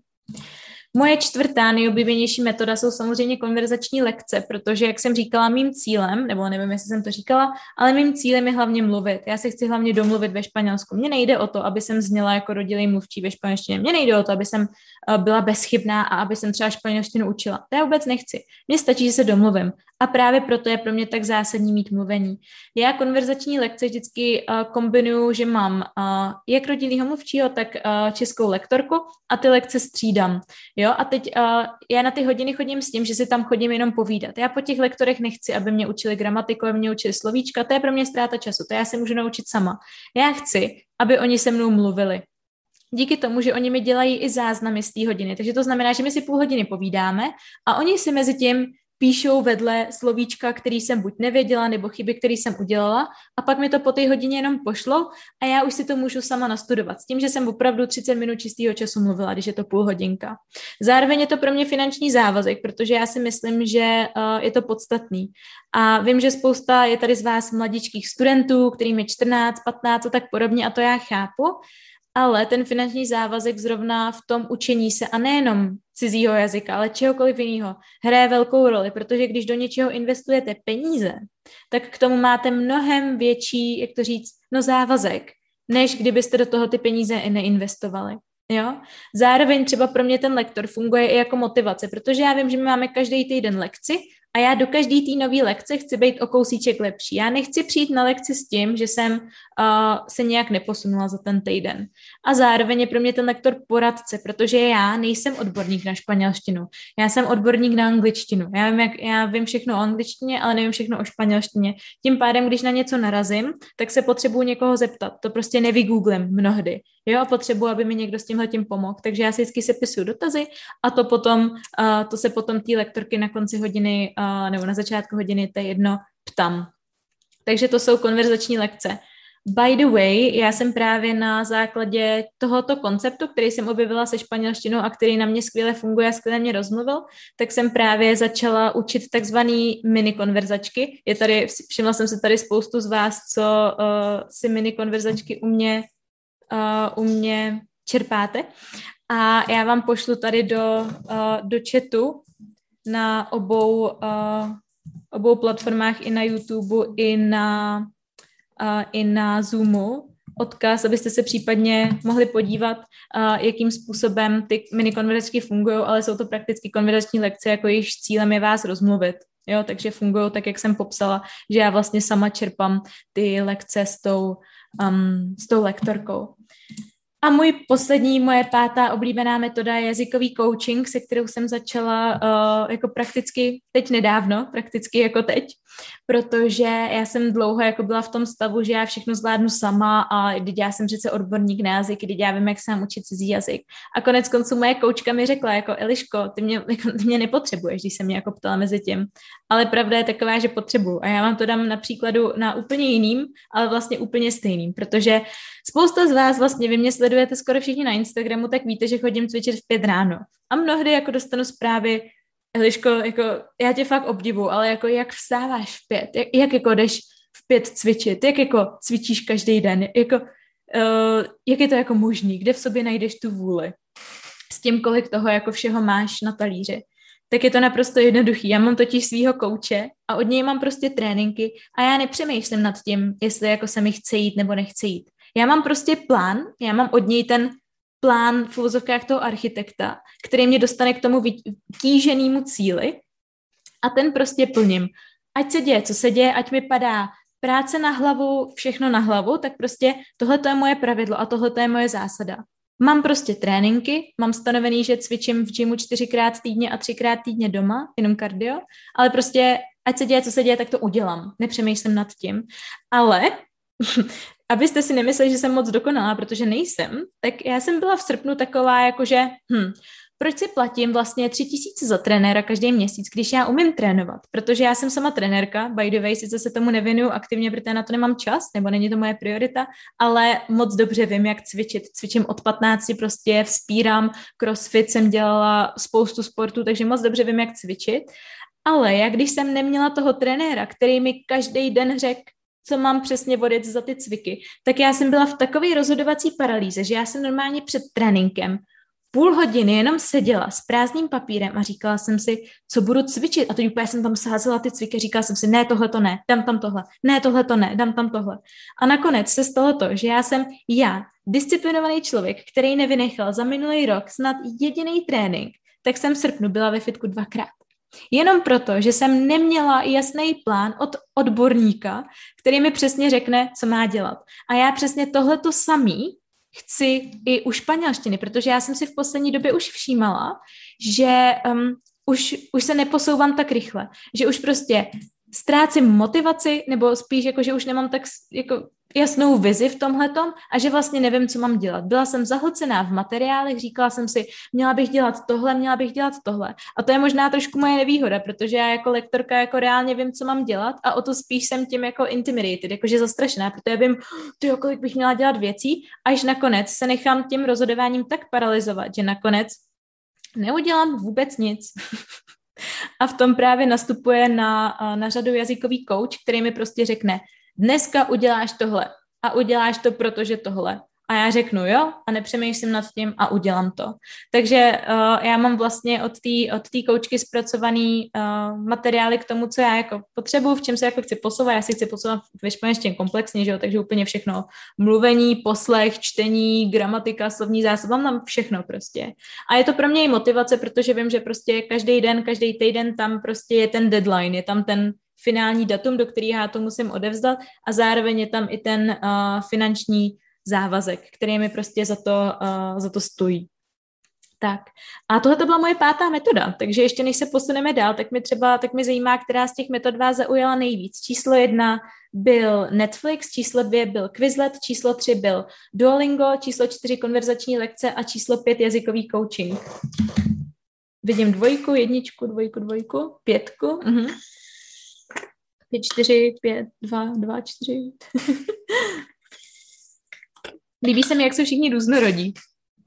Moje čtvrtá nejoblíbenější metoda jsou samozřejmě konverzační lekce, protože, jak jsem říkala, mým cílem, nebo nevím, jestli jsem to říkala, ale mým cílem je hlavně mluvit. Já se chci hlavně domluvit ve Španělsku. Mně nejde o to, aby jsem zněla jako rodilý mluvčí ve španělštině. Mně nejde o to, aby jsem eh, byla bezchybná a aby jsem třeba španělštinu učila. To já vůbec nechci. Mně stačí, že se domluvím. A právě proto je pro mě tak zásadní mít mluvení. Já konverzační lekce vždycky uh, kombinuju, že mám uh, jak rodilýho mluvčího, tak českou lektorku a ty lekce střídám. Jo, a teď já na ty hodiny chodím s tím, že si tam chodím jenom povídat. Já po těch lektorech nechci, aby mě učili gramatiku, aby mě učili slovíčka, to je pro mě ztráta času, to já se můžu naučit sama. Já chci, aby oni se mnou mluvili. Díky tomu, že oni mi dělají i záznamy z té hodiny. Takže to znamená, že my si půl hodiny povídáme a oni si mezi tím píšou vedle slovíčka, který jsem buď nevěděla, nebo chyby, které jsem udělala a pak mi to po té hodině jenom pošlo a já už si to můžu sama nastudovat. S tím, že jsem opravdu 30 minut čistého času mluvila, když je to půl hodinka. Zároveň je to pro mě finanční závazek, protože já si myslím, že uh, je to podstatný. A vím, že spousta je tady z vás mladičkých studentů, kterým je 14, 15 a tak podobně a to já chápu, ale ten finanční závazek zrovna v tom učení se a nejenom cizího jazyka, ale čehokoliv jiného, hraje velkou roli, protože když do něčeho investujete peníze, tak k tomu máte mnohem větší, jak to říct, no závazek, než kdybyste do toho ty peníze i neinvestovali. Jo? Zároveň třeba pro mě ten lektor funguje i jako motivace, protože já vím, že my máme každý týden lekci a já do každé té nové lekce chci být o kousíček lepší. Já nechci přijít na lekci s tím, že jsem uh, se nějak neposunula za ten týden. A zároveň je pro mě ten lektor poradce, protože já nejsem odborník na španělštinu. Já jsem odborník na angličtinu. Já vím, jak, já vím všechno o angličtině, ale nevím všechno o španělštině. Tím pádem, když na něco narazím, tak se potřebuji někoho zeptat. To prostě nevygooglím mnohdy. Jo, potřebuji, aby mi někdo s tímhle tím pomohl. Takže já si vždycky sepisuju dotazy a to potom, uh, to se potom té lektorky na konci hodiny uh, nebo na začátku hodiny, to je jedno, ptám. Takže to jsou konverzační lekce. By the way, já jsem právě na základě tohoto konceptu, který jsem objevila se španělštinou a který na mě skvěle funguje a skvěle mě rozmluvil, tak jsem právě začala učit takzvaný mini konverzačky. Je tady, všimla jsem se tady spoustu z vás, co uh, si mini konverzačky u mě, uh, u mě čerpáte. A já vám pošlu tady do, uh, do chatu na obou, uh, obou platformách, i na YouTube, i na, uh, i na Zoomu odkaz, abyste se případně mohli podívat, uh, jakým způsobem ty mini konverzačky fungují, ale jsou to prakticky konverzační lekce, jako jejich cílem je vás rozmluvit. Jo, takže fungují tak, jak jsem popsala, že já vlastně sama čerpám ty lekce s tou, um, s tou lektorkou. A můj poslední, moje pátá oblíbená metoda je jazykový coaching, se kterou jsem začala uh, jako prakticky teď nedávno, prakticky jako teď, protože já jsem dlouho jako byla v tom stavu, že já všechno zvládnu sama a když já jsem přece odborník na jazyk, když já vím, jak se učit cizí jazyk. A konec konců moje koučka mi řekla, jako Eliško, ty mě, jako, ty mě nepotřebuješ, když se mě jako ptala mezi tím. Ale pravda je taková, že potřebuju. A já vám to dám na příkladu na úplně jiným, ale vlastně úplně stejným, protože spousta z vás vlastně vy mě sledujete skoro všichni na Instagramu, tak víte, že chodím cvičit v pět ráno. A mnohdy jako dostanu zprávy, Eliško, jako já tě fakt obdivu, ale jako jak vstáváš v pět, jak, jak jako jdeš v pět cvičit, jak jako cvičíš každý den, jako, uh, jak je to jako možný, kde v sobě najdeš tu vůli s tím, kolik toho jako všeho máš na talíři. Tak je to naprosto jednoduchý. Já mám totiž svého kouče a od něj mám prostě tréninky a já nepřemýšlím nad tím, jestli jako se mi chce jít nebo nechce jít. Já mám prostě plán, já mám od něj ten plán v uvozovkách toho architekta, který mě dostane k tomu vytíženému cíli a ten prostě plním. Ať se děje, co se děje, ať mi padá práce na hlavu, všechno na hlavu, tak prostě tohle je moje pravidlo a tohle je moje zásada. Mám prostě tréninky, mám stanovený, že cvičím v gymu čtyřikrát týdně a třikrát týdně doma, jenom kardio, ale prostě ať se děje, co se děje, tak to udělám. Nepřemýšlím nad tím. Ale abyste si nemysleli, že jsem moc dokonalá, protože nejsem, tak já jsem byla v srpnu taková, jakože, hm, proč si platím vlastně tři tisíce za trenéra každý měsíc, když já umím trénovat? Protože já jsem sama trenérka, by the way, sice se tomu nevěnuju aktivně, protože na to nemám čas, nebo není to moje priorita, ale moc dobře vím, jak cvičit. Cvičím od 15, prostě vzpírám, crossfit jsem dělala spoustu sportů, takže moc dobře vím, jak cvičit. Ale já, když jsem neměla toho trenéra, který mi každý den řekl, co mám přesně vodit za ty cviky, tak já jsem byla v takové rozhodovací paralýze, že já jsem normálně před tréninkem půl hodiny jenom seděla s prázdným papírem a říkala jsem si, co budu cvičit. A to úplně jsem tam sázela ty cviky, říkala jsem si, ne, tohle to ne, dám tam tohle, ne, tohle to ne, dám tam tohle. A nakonec se stalo to, že já jsem já, disciplinovaný člověk, který nevynechal za minulý rok snad jediný trénink, tak jsem v srpnu byla ve fitku dvakrát. Jenom proto, že jsem neměla jasný plán od odborníka, který mi přesně řekne, co má dělat. A já přesně tohleto samý chci i u španělštiny, protože já jsem si v poslední době už všímala, že um, už, už se neposouvám tak rychle, že už prostě ztrácím motivaci, nebo spíš jako, že už nemám tak jako jasnou vizi v tomhletom a že vlastně nevím, co mám dělat. Byla jsem zahlcená v materiálech, říkala jsem si, měla bych dělat tohle, měla bych dělat tohle. A to je možná trošku moje nevýhoda, protože já jako lektorka jako reálně vím, co mám dělat a o to spíš jsem tím jako intimidated, jakože zastrašená, protože vím, ty kolik bych měla dělat věcí, až nakonec se nechám tím rozhodováním tak paralizovat, že nakonec neudělám vůbec nic. A v tom právě nastupuje na, na řadu jazykový coach, který mi prostě řekne, dneska uděláš tohle a uděláš to, protože tohle. A já řeknu jo a nepřemýšlím nad tím a udělám to. Takže uh, já mám vlastně od té od koučky zpracovaný uh, materiály k tomu, co já jako potřebuji, v čem se jako chci posouvat. Já si chci posouvat ve španělštině komplexně, že jo? takže úplně všechno. Mluvení, poslech, čtení, gramatika, slovní zásob, mám tam všechno prostě. A je to pro mě i motivace, protože vím, že prostě každý den, každý týden tam prostě je ten deadline, je tam ten finální datum, do kterého já to musím odevzdat a zároveň je tam i ten uh, finanční závazek, který mi prostě za to, uh, za to stojí. Tak. A tohle to byla moje pátá metoda, takže ještě než se posuneme dál, tak mi třeba, tak mi zajímá, která z těch metod vás zaujala nejvíc. Číslo jedna byl Netflix, číslo dvě byl Quizlet, číslo tři byl Duolingo, číslo čtyři konverzační lekce a číslo pět jazykový coaching. Vidím dvojku, jedničku, dvojku, dvojku, pětku. Mhm. Pět, čtyři, pět, dva, dva, čtyři. Líbí se mi, jak jsou všichni různorodí.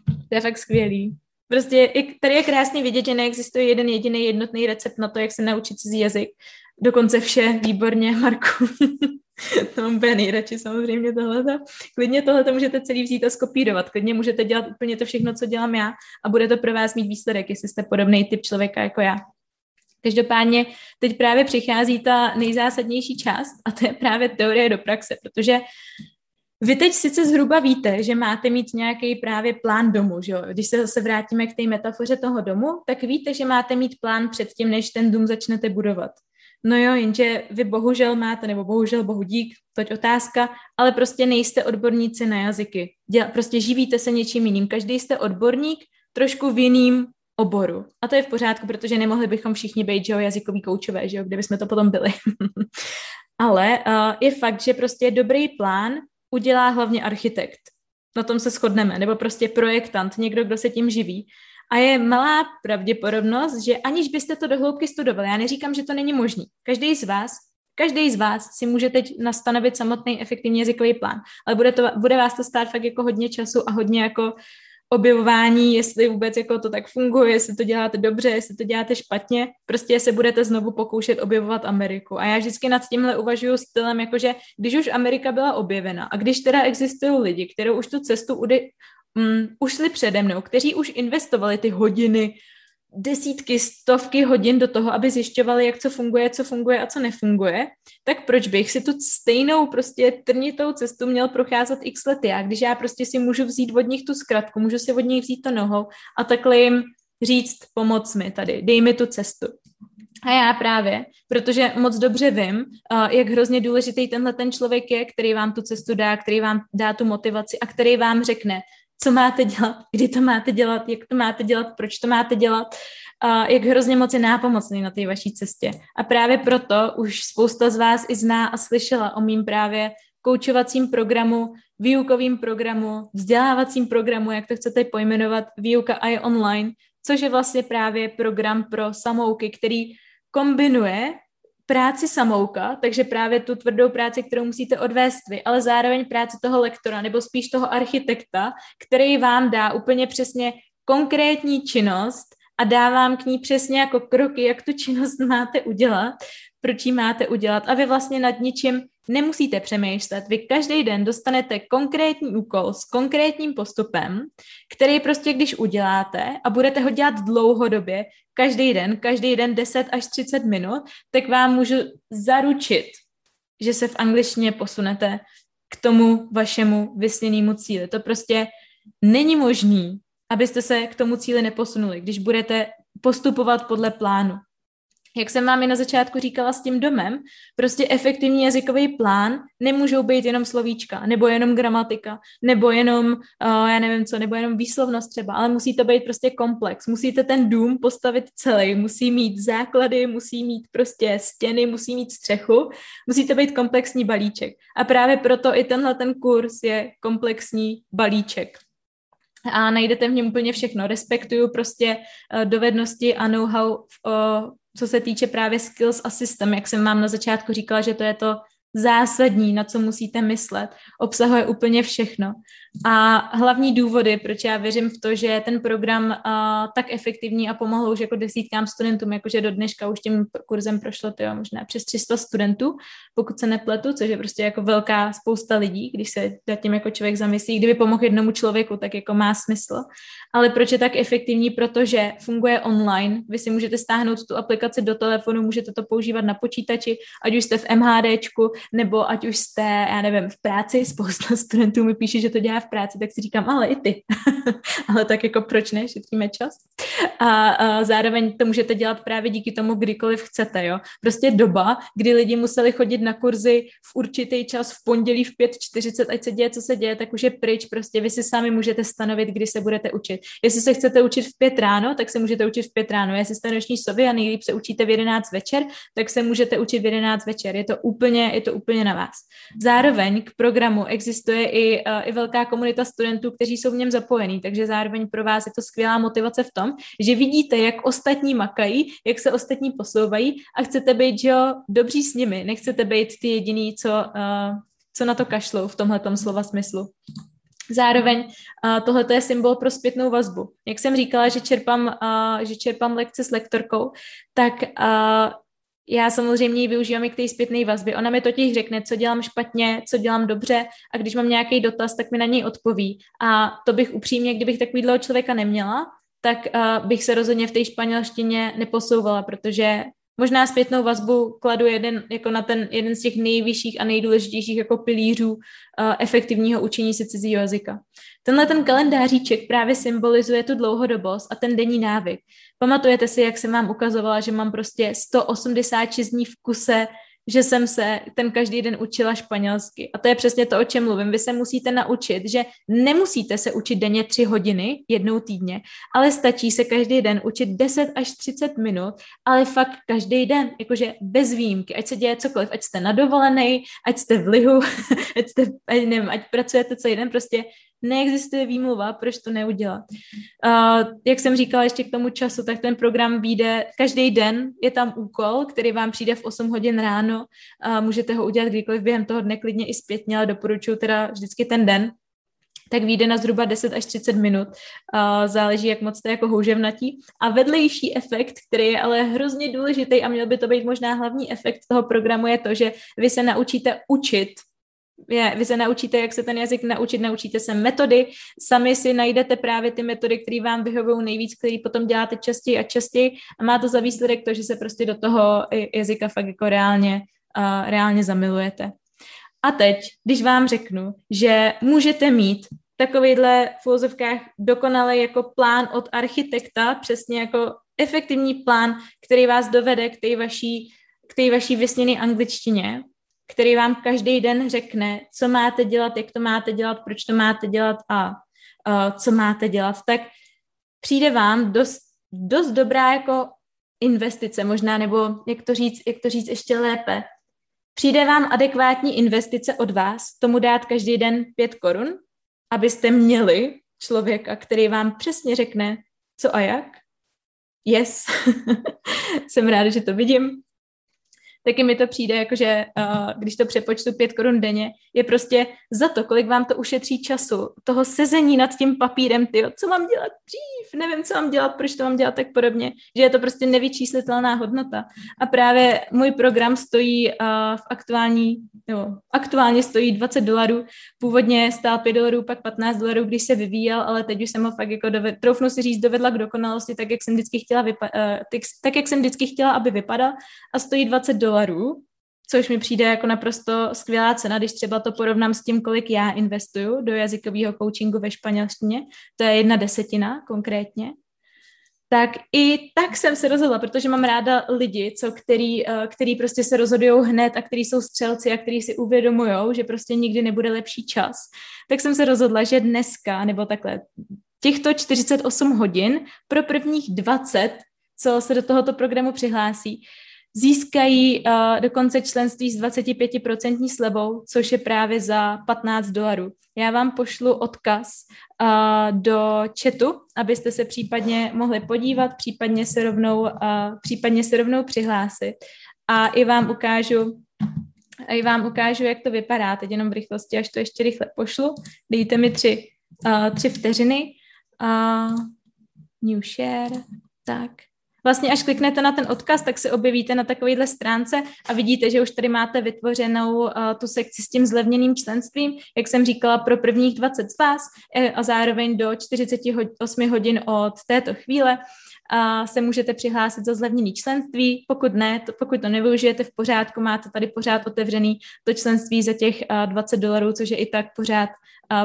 To je fakt skvělý. Prostě tady je krásně vidět, že neexistuje jeden jediný jednotný recept na to, jak se naučit cizí jazyk. Dokonce vše výborně, Marku. to mám úplně nejradši samozřejmě tohleto. Klidně tohle můžete celý vzít a skopírovat. Klidně můžete dělat úplně to všechno, co dělám já a bude to pro vás mít výsledek, jestli jste podobný typ člověka jako já. Každopádně teď právě přichází ta nejzásadnější část a to je právě teorie do praxe, protože vy teď sice zhruba víte, že máte mít nějaký právě plán domu, že jo? Když se zase vrátíme k té metafoře toho domu, tak víte, že máte mít plán předtím, než ten dům začnete budovat. No jo, jenže vy bohužel máte, nebo bohužel bohu dík, toť otázka, ale prostě nejste odborníci na jazyky. Děla, prostě živíte se něčím jiným. Každý jste odborník trošku v jiným oboru. A to je v pořádku, protože nemohli bychom všichni být, že jo, jazykový koučové, že jo, kde bychom to potom byli. ale uh, je fakt, že prostě dobrý plán udělá hlavně architekt. Na tom se shodneme, nebo prostě projektant, někdo, kdo se tím živí. A je malá pravděpodobnost, že aniž byste to dohloubky studovali, já neříkám, že to není možný. Každý z vás, každý z vás si může teď nastanovit samotný efektivní jazykový plán, ale bude, to, bude vás to stát fakt jako hodně času a hodně jako objevování, jestli vůbec jako to tak funguje, jestli to děláte dobře, jestli to děláte špatně, prostě se budete znovu pokoušet objevovat Ameriku. A já vždycky nad tímhle uvažuji stylem, jakože když už Amerika byla objevena a když teda existují lidi, kteří už tu cestu udy, um, ušli přede mnou, kteří už investovali ty hodiny, desítky, stovky hodin do toho, aby zjišťovali, jak co funguje, co funguje a co nefunguje, tak proč bych si tu stejnou prostě trnitou cestu měl procházet x let já, když já prostě si můžu vzít od nich tu zkratku, můžu si od nich vzít to nohou a takhle jim říct, pomoc mi tady, dej mi tu cestu. A já právě, protože moc dobře vím, jak hrozně důležitý tenhle ten člověk je, který vám tu cestu dá, který vám dá tu motivaci a který vám řekne, co máte dělat, kdy to máte dělat, jak to máte dělat, proč to máte dělat, a jak hrozně moc je nápomocný na té vaší cestě. A právě proto už spousta z vás i zná a slyšela o mým právě koučovacím programu, výukovým programu, vzdělávacím programu, jak to chcete pojmenovat, výuka a je online, což je vlastně právě program pro samouky, který kombinuje práci samouka, takže právě tu tvrdou práci, kterou musíte odvést vy, ale zároveň práci toho lektora nebo spíš toho architekta, který vám dá úplně přesně konkrétní činnost a dá vám k ní přesně jako kroky, jak tu činnost máte udělat, proč ji máte udělat. A vy vlastně nad ničím nemusíte přemýšlet. Vy každý den dostanete konkrétní úkol s konkrétním postupem, který prostě když uděláte a budete ho dělat dlouhodobě, každý den, každý den 10 až 30 minut, tak vám můžu zaručit, že se v angličtině posunete k tomu vašemu vysněnému cíli. To prostě není možný, abyste se k tomu cíli neposunuli, když budete postupovat podle plánu jak jsem vám i na začátku říkala s tím domem, prostě efektivní jazykový plán nemůžou být jenom slovíčka, nebo jenom gramatika, nebo jenom, uh, já nevím co, nebo jenom výslovnost třeba, ale musí to být prostě komplex. Musíte ten dům postavit celý, musí mít základy, musí mít prostě stěny, musí mít střechu, musí to být komplexní balíček. A právě proto i tenhle ten kurz je komplexní balíček a najdete v něm úplně všechno. Respektuju prostě uh, dovednosti a know-how uh, co se týče právě skills a systém, jak jsem vám na začátku říkala, že to je to zásadní, na co musíte myslet. Obsahuje úplně všechno. A hlavní důvody, proč já věřím v to, že ten program uh, tak efektivní a pomohl už jako desítkám studentům, jakože do dneška už tím kurzem prošlo to možná přes 300 studentů, pokud se nepletu, což je prostě jako velká spousta lidí, když se nad tím jako člověk zamyslí. Kdyby pomohl jednomu člověku, tak jako má smysl. Ale proč je tak efektivní? Protože funguje online. Vy si můžete stáhnout tu aplikaci do telefonu, můžete to používat na počítači, ať už jste v MHDčku, nebo ať už jste, já nevím, v práci. Spousta studentů mi píše, že to dělá v práci, tak si říkám, ale i ty. ale tak jako proč ne, šetříme čas. A, a zároveň to můžete dělat právě díky tomu, kdykoliv chcete, jo. Prostě doba, kdy lidi museli chodit na kurzy v určitý čas v pondělí v 5.40, ať se děje, co se děje, tak už je pryč, prostě vy si sami můžete stanovit, kdy se budete učit. Jestli se chcete učit v 5 ráno, tak se můžete učit v 5 ráno. Jestli jste noční sovy a nejlíp se učíte v 11 večer, tak se můžete učit v 11 večer. Je to úplně, je to úplně na vás. Zároveň k programu existuje i, uh, i velká komunita studentů, kteří jsou v něm zapojení, takže zároveň pro vás je to skvělá motivace v tom, že vidíte, jak ostatní makají, jak se ostatní posouvají a chcete být, že jo, dobří s nimi, nechcete být ty jediný, co, uh, co na to kašlou v tomhle slova smyslu. Zároveň uh, tohle je symbol pro zpětnou vazbu. Jak jsem říkala, že čerpám, že čerpám lekce s lektorkou, tak já samozřejmě ji využívám i k té zpětné vazbě. Ona mi totiž řekne, co dělám špatně, co dělám dobře a když mám nějaký dotaz, tak mi na něj odpoví. A to bych upřímně, kdybych takovýhle člověka neměla, tak uh, bych se rozhodně v té španělštině neposouvala, protože možná zpětnou vazbu kladu jeden, jako na ten jeden z těch nejvyšších a nejdůležitějších jako pilířů uh, efektivního učení se cizího jazyka. Tenhle ten kalendáříček právě symbolizuje tu dlouhodobost a ten denní návyk. Pamatujete si, jak jsem vám ukazovala, že mám prostě 186 dní v kuse že jsem se ten každý den učila španělsky. A to je přesně to, o čem mluvím. Vy se musíte naučit, že nemusíte se učit denně tři hodiny jednou týdně, ale stačí se každý den učit 10 až 30 minut, ale fakt každý den, jakože bez výjimky, ať se děje cokoliv, ať jste na dovolený, ať jste v lihu, ať, jste, nevím, ať pracujete celý den, prostě neexistuje výmluva, proč to neudělat. Uh, jak jsem říkala ještě k tomu času, tak ten program vyjde každý den, je tam úkol, který vám přijde v 8 hodin ráno, uh, můžete ho udělat kdykoliv během toho dne, klidně i zpětně, ale doporučuji teda vždycky ten den, tak vyjde na zhruba 10 až 30 minut. Záleží, jak moc jste jako houževnatí. A vedlejší efekt, který je ale hrozně důležitý a měl by to být možná hlavní efekt toho programu, je to, že vy se naučíte učit je, vy se naučíte, jak se ten jazyk naučit, naučíte se metody, sami si najdete právě ty metody, které vám vyhovují nejvíc, které potom děláte častěji a častěji a má to za výsledek to, že se prostě do toho jazyka fakt jako reálně, uh, reálně zamilujete. A teď, když vám řeknu, že můžete mít takovýhle v úvozovkách dokonalý jako plán od architekta, přesně jako efektivní plán, který vás dovede k té vaší, k té vaší vysněné angličtině, který vám každý den řekne, co máte dělat, jak to máte dělat, proč to máte dělat a uh, co máte dělat, tak přijde vám dost, dost dobrá jako investice možná, nebo jak to říct, jak to říct ještě lépe. Přijde vám adekvátní investice od vás, tomu dát každý den pět korun, abyste měli člověka, který vám přesně řekne, co a jak. Yes, jsem ráda, že to vidím taky mi to přijde, jakože uh, když to přepočtu pět korun denně, je prostě za to, kolik vám to ušetří času, toho sezení nad tím papírem, ty, co mám dělat dřív, nevím, co mám dělat, proč to mám dělat tak podobně, že je to prostě nevyčíslitelná hodnota. A právě můj program stojí uh, v aktuální, jo, aktuálně stojí 20 dolarů, původně stál 5 dolarů, pak 15 dolarů, když se vyvíjel, ale teď už jsem ho fakt jako doved, troufnu si říct, dovedla k dokonalosti, tak jak jsem vždycky chtěla, vypa- uh, tak, tak, jak jsem vždycky chtěla, aby vypadal a stojí 20 dolarů dolarů, což mi přijde jako naprosto skvělá cena, když třeba to porovnám s tím, kolik já investuju do jazykového coachingu ve španělštině, to je jedna desetina konkrétně, tak i tak jsem se rozhodla, protože mám ráda lidi, co, který, eh, který prostě se rozhodují hned a který jsou střelci a který si uvědomují, že prostě nikdy nebude lepší čas. Tak jsem se rozhodla, že dneska, nebo takhle, těchto 48 hodin pro prvních 20, co se do tohoto programu přihlásí, získají uh, dokonce členství s 25% slevou, což je právě za 15 dolarů. Já vám pošlu odkaz uh, do chatu, abyste se případně mohli podívat, případně se rovnou, uh, případně se rovnou přihlásit. A i vám ukážu, i vám ukážu, jak to vypadá. Teď jenom v rychlosti, až to ještě rychle pošlu. Dejte mi tři, uh, tři vteřiny. Uh, new share, tak vlastně až kliknete na ten odkaz, tak se objevíte na takovéhle stránce a vidíte, že už tady máte vytvořenou uh, tu sekci s tím zlevněným členstvím, jak jsem říkala, pro prvních 20 z vás eh, a zároveň do 48 hodin od této chvíle se můžete přihlásit za zlevněný členství. Pokud ne, to, pokud to nevyužijete v pořádku, máte tady pořád otevřený to členství za těch 20 dolarů, což je i tak pořád,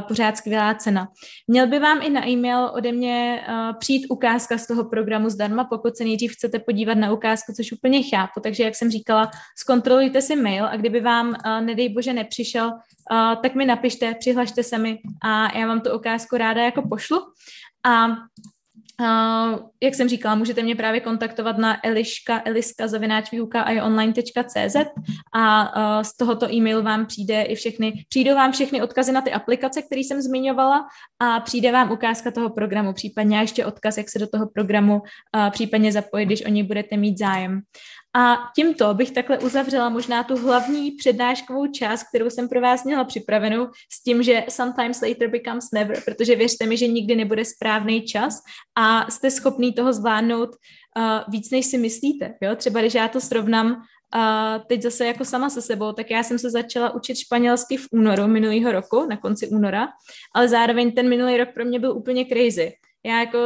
pořád skvělá cena. Měl by vám i na e-mail ode mě přijít ukázka z toho programu zdarma, pokud se nejdřív chcete podívat na ukázku, což úplně chápu. Takže, jak jsem říkala, zkontrolujte si mail a kdyby vám, nedej bože, nepřišel, tak mi napište, přihlašte se mi a já vám tu ukázku ráda jako pošlu. A Uh, jak jsem říkala, můžete mě právě kontaktovat na eliška, eliska, online.cz a uh, z tohoto e-mailu vám přijde i všechny, přijdou vám všechny odkazy na ty aplikace, které jsem zmiňovala a přijde vám ukázka toho programu, případně ještě odkaz, jak se do toho programu uh, případně zapojit, když o něj budete mít zájem. A tímto bych takhle uzavřela možná tu hlavní přednáškovou část, kterou jsem pro vás měla připravenou s tím, že sometimes later becomes never, protože věřte mi, že nikdy nebude správný čas a jste schopný toho zvládnout uh, víc, než si myslíte. Jo? Třeba když já to srovnám a teď zase jako sama se sebou, tak já jsem se začala učit španělsky v únoru minulého roku, na konci února, ale zároveň ten minulý rok pro mě byl úplně crazy. Já jako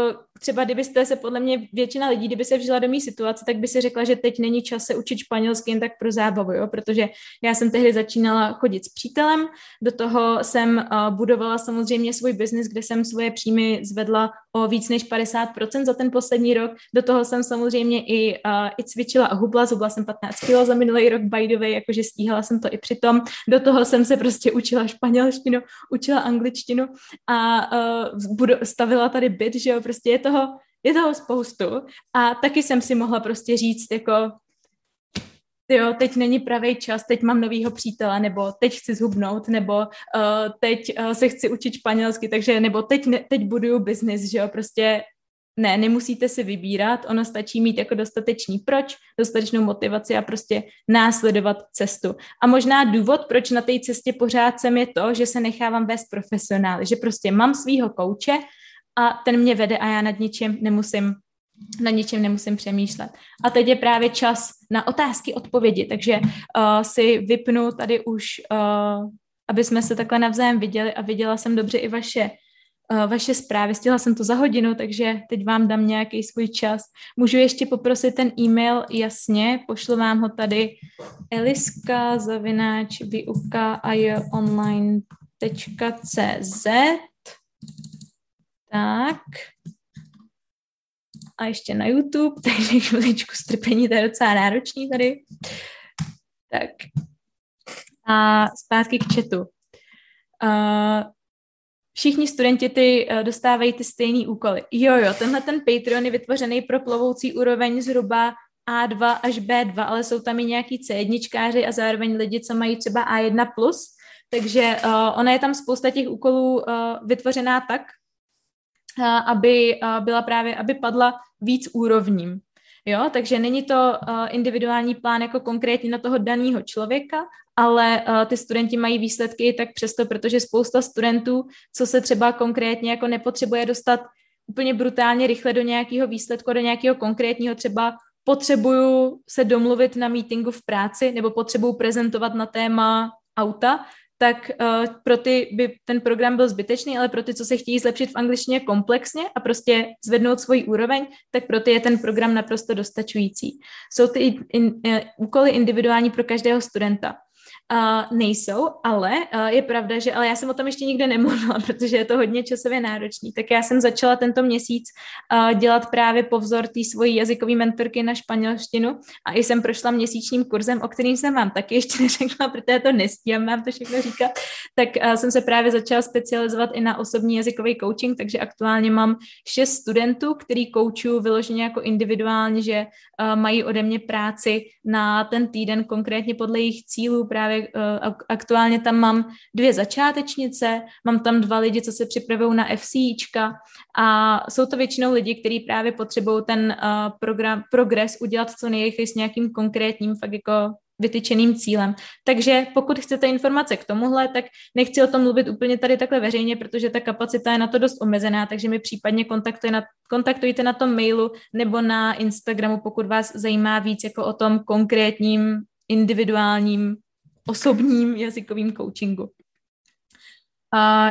třeba kdybyste se podle mě většina lidí, kdyby se vžila do mý situace, tak by si řekla, že teď není čas se učit španělsky jen tak pro zábavu, jo? protože já jsem tehdy začínala chodit s přítelem, do toho jsem uh, budovala samozřejmě svůj biznis, kde jsem svoje příjmy zvedla o víc než 50% za ten poslední rok, do toho jsem samozřejmě i, uh, i cvičila a hubla, zhubla jsem 15 kg za minulý rok, by the way, jakože stíhala jsem to i přitom, do toho jsem se prostě učila španělštinu, učila angličtinu a uh, stavila tady byt, že jo, prostě je toho, je toho spoustu a taky jsem si mohla prostě říct jako jo, teď není pravý čas, teď mám novýho přítele, nebo teď chci zhubnout, nebo uh, teď uh, se chci učit španělsky, takže, nebo teď, ne, teď buduju biznis, že jo, prostě ne, nemusíte si vybírat, ono stačí mít jako dostatečný proč, dostatečnou motivaci a prostě následovat cestu. A možná důvod, proč na té cestě pořád jsem, je to, že se nechávám vést profesionály, že prostě mám svýho kouče a ten mě vede a já nad ničím nemusím na ničem nemusím přemýšlet. A teď je právě čas na otázky, odpovědi, takže uh, si vypnu tady už, uh, aby jsme se takhle navzájem viděli a viděla jsem dobře i vaše uh, vaše zprávy. Stihla jsem to za hodinu, takže teď vám dám nějaký svůj čas. Můžu ještě poprosit ten e-mail jasně, pošlu vám ho tady eliska zavináč výuka online.cz tak. A ještě na YouTube, takže chviličku strpení, to je docela náročný tady. Tak. A zpátky k chatu. Uh, všichni studenti ty uh, dostávají ty stejné úkoly. Jo, jo, tenhle ten Patreon je vytvořený pro plovoucí úroveň zhruba A2 až B2, ale jsou tam i nějaký C1 a zároveň lidi, co mají třeba A1+, takže uh, ona je tam spousta těch úkolů uh, vytvořená tak, aby byla právě, aby padla víc úrovním. Jo, takže není to individuální plán jako konkrétně na toho daného člověka, ale ty studenti mají výsledky tak přesto, protože spousta studentů, co se třeba konkrétně jako nepotřebuje dostat úplně brutálně rychle do nějakého výsledku, do nějakého konkrétního třeba potřebuju se domluvit na meetingu v práci nebo potřebuju prezentovat na téma auta, tak uh, pro ty by ten program byl zbytečný, ale pro ty, co se chtějí zlepšit v angličtině komplexně a prostě zvednout svoji úroveň, tak pro ty je ten program naprosto dostačující. Jsou ty in, uh, úkoly individuální pro každého studenta. Uh, nejsou, ale uh, je pravda, že ale já jsem o tom ještě nikde nemluvila, protože je to hodně časově náročný. Tak já jsem začala tento měsíc uh, dělat právě po vzor té svojí jazykové mentorky na španělštinu a i jsem prošla měsíčním kurzem, o kterým jsem vám taky ještě neřekla, protože to nestíhám mám to všechno říkat, tak uh, jsem se právě začala specializovat i na osobní jazykový coaching, takže aktuálně mám šest studentů, který koučuju vyloženě jako individuálně, že uh, mají ode mě práci na ten týden konkrétně podle jejich cílů právě aktuálně tam mám dvě začátečnice, mám tam dva lidi, co se připravují na FCIčka a jsou to většinou lidi, kteří právě potřebují ten uh, program, progres udělat co nejrychleji s nějakým konkrétním fakt jako vytyčeným cílem. Takže pokud chcete informace k tomuhle, tak nechci o tom mluvit úplně tady takhle veřejně, protože ta kapacita je na to dost omezená, takže mi případně kontaktujte na, kontaktujte na tom mailu nebo na Instagramu, pokud vás zajímá víc jako o tom konkrétním individuálním osobním jazykovým coachingu.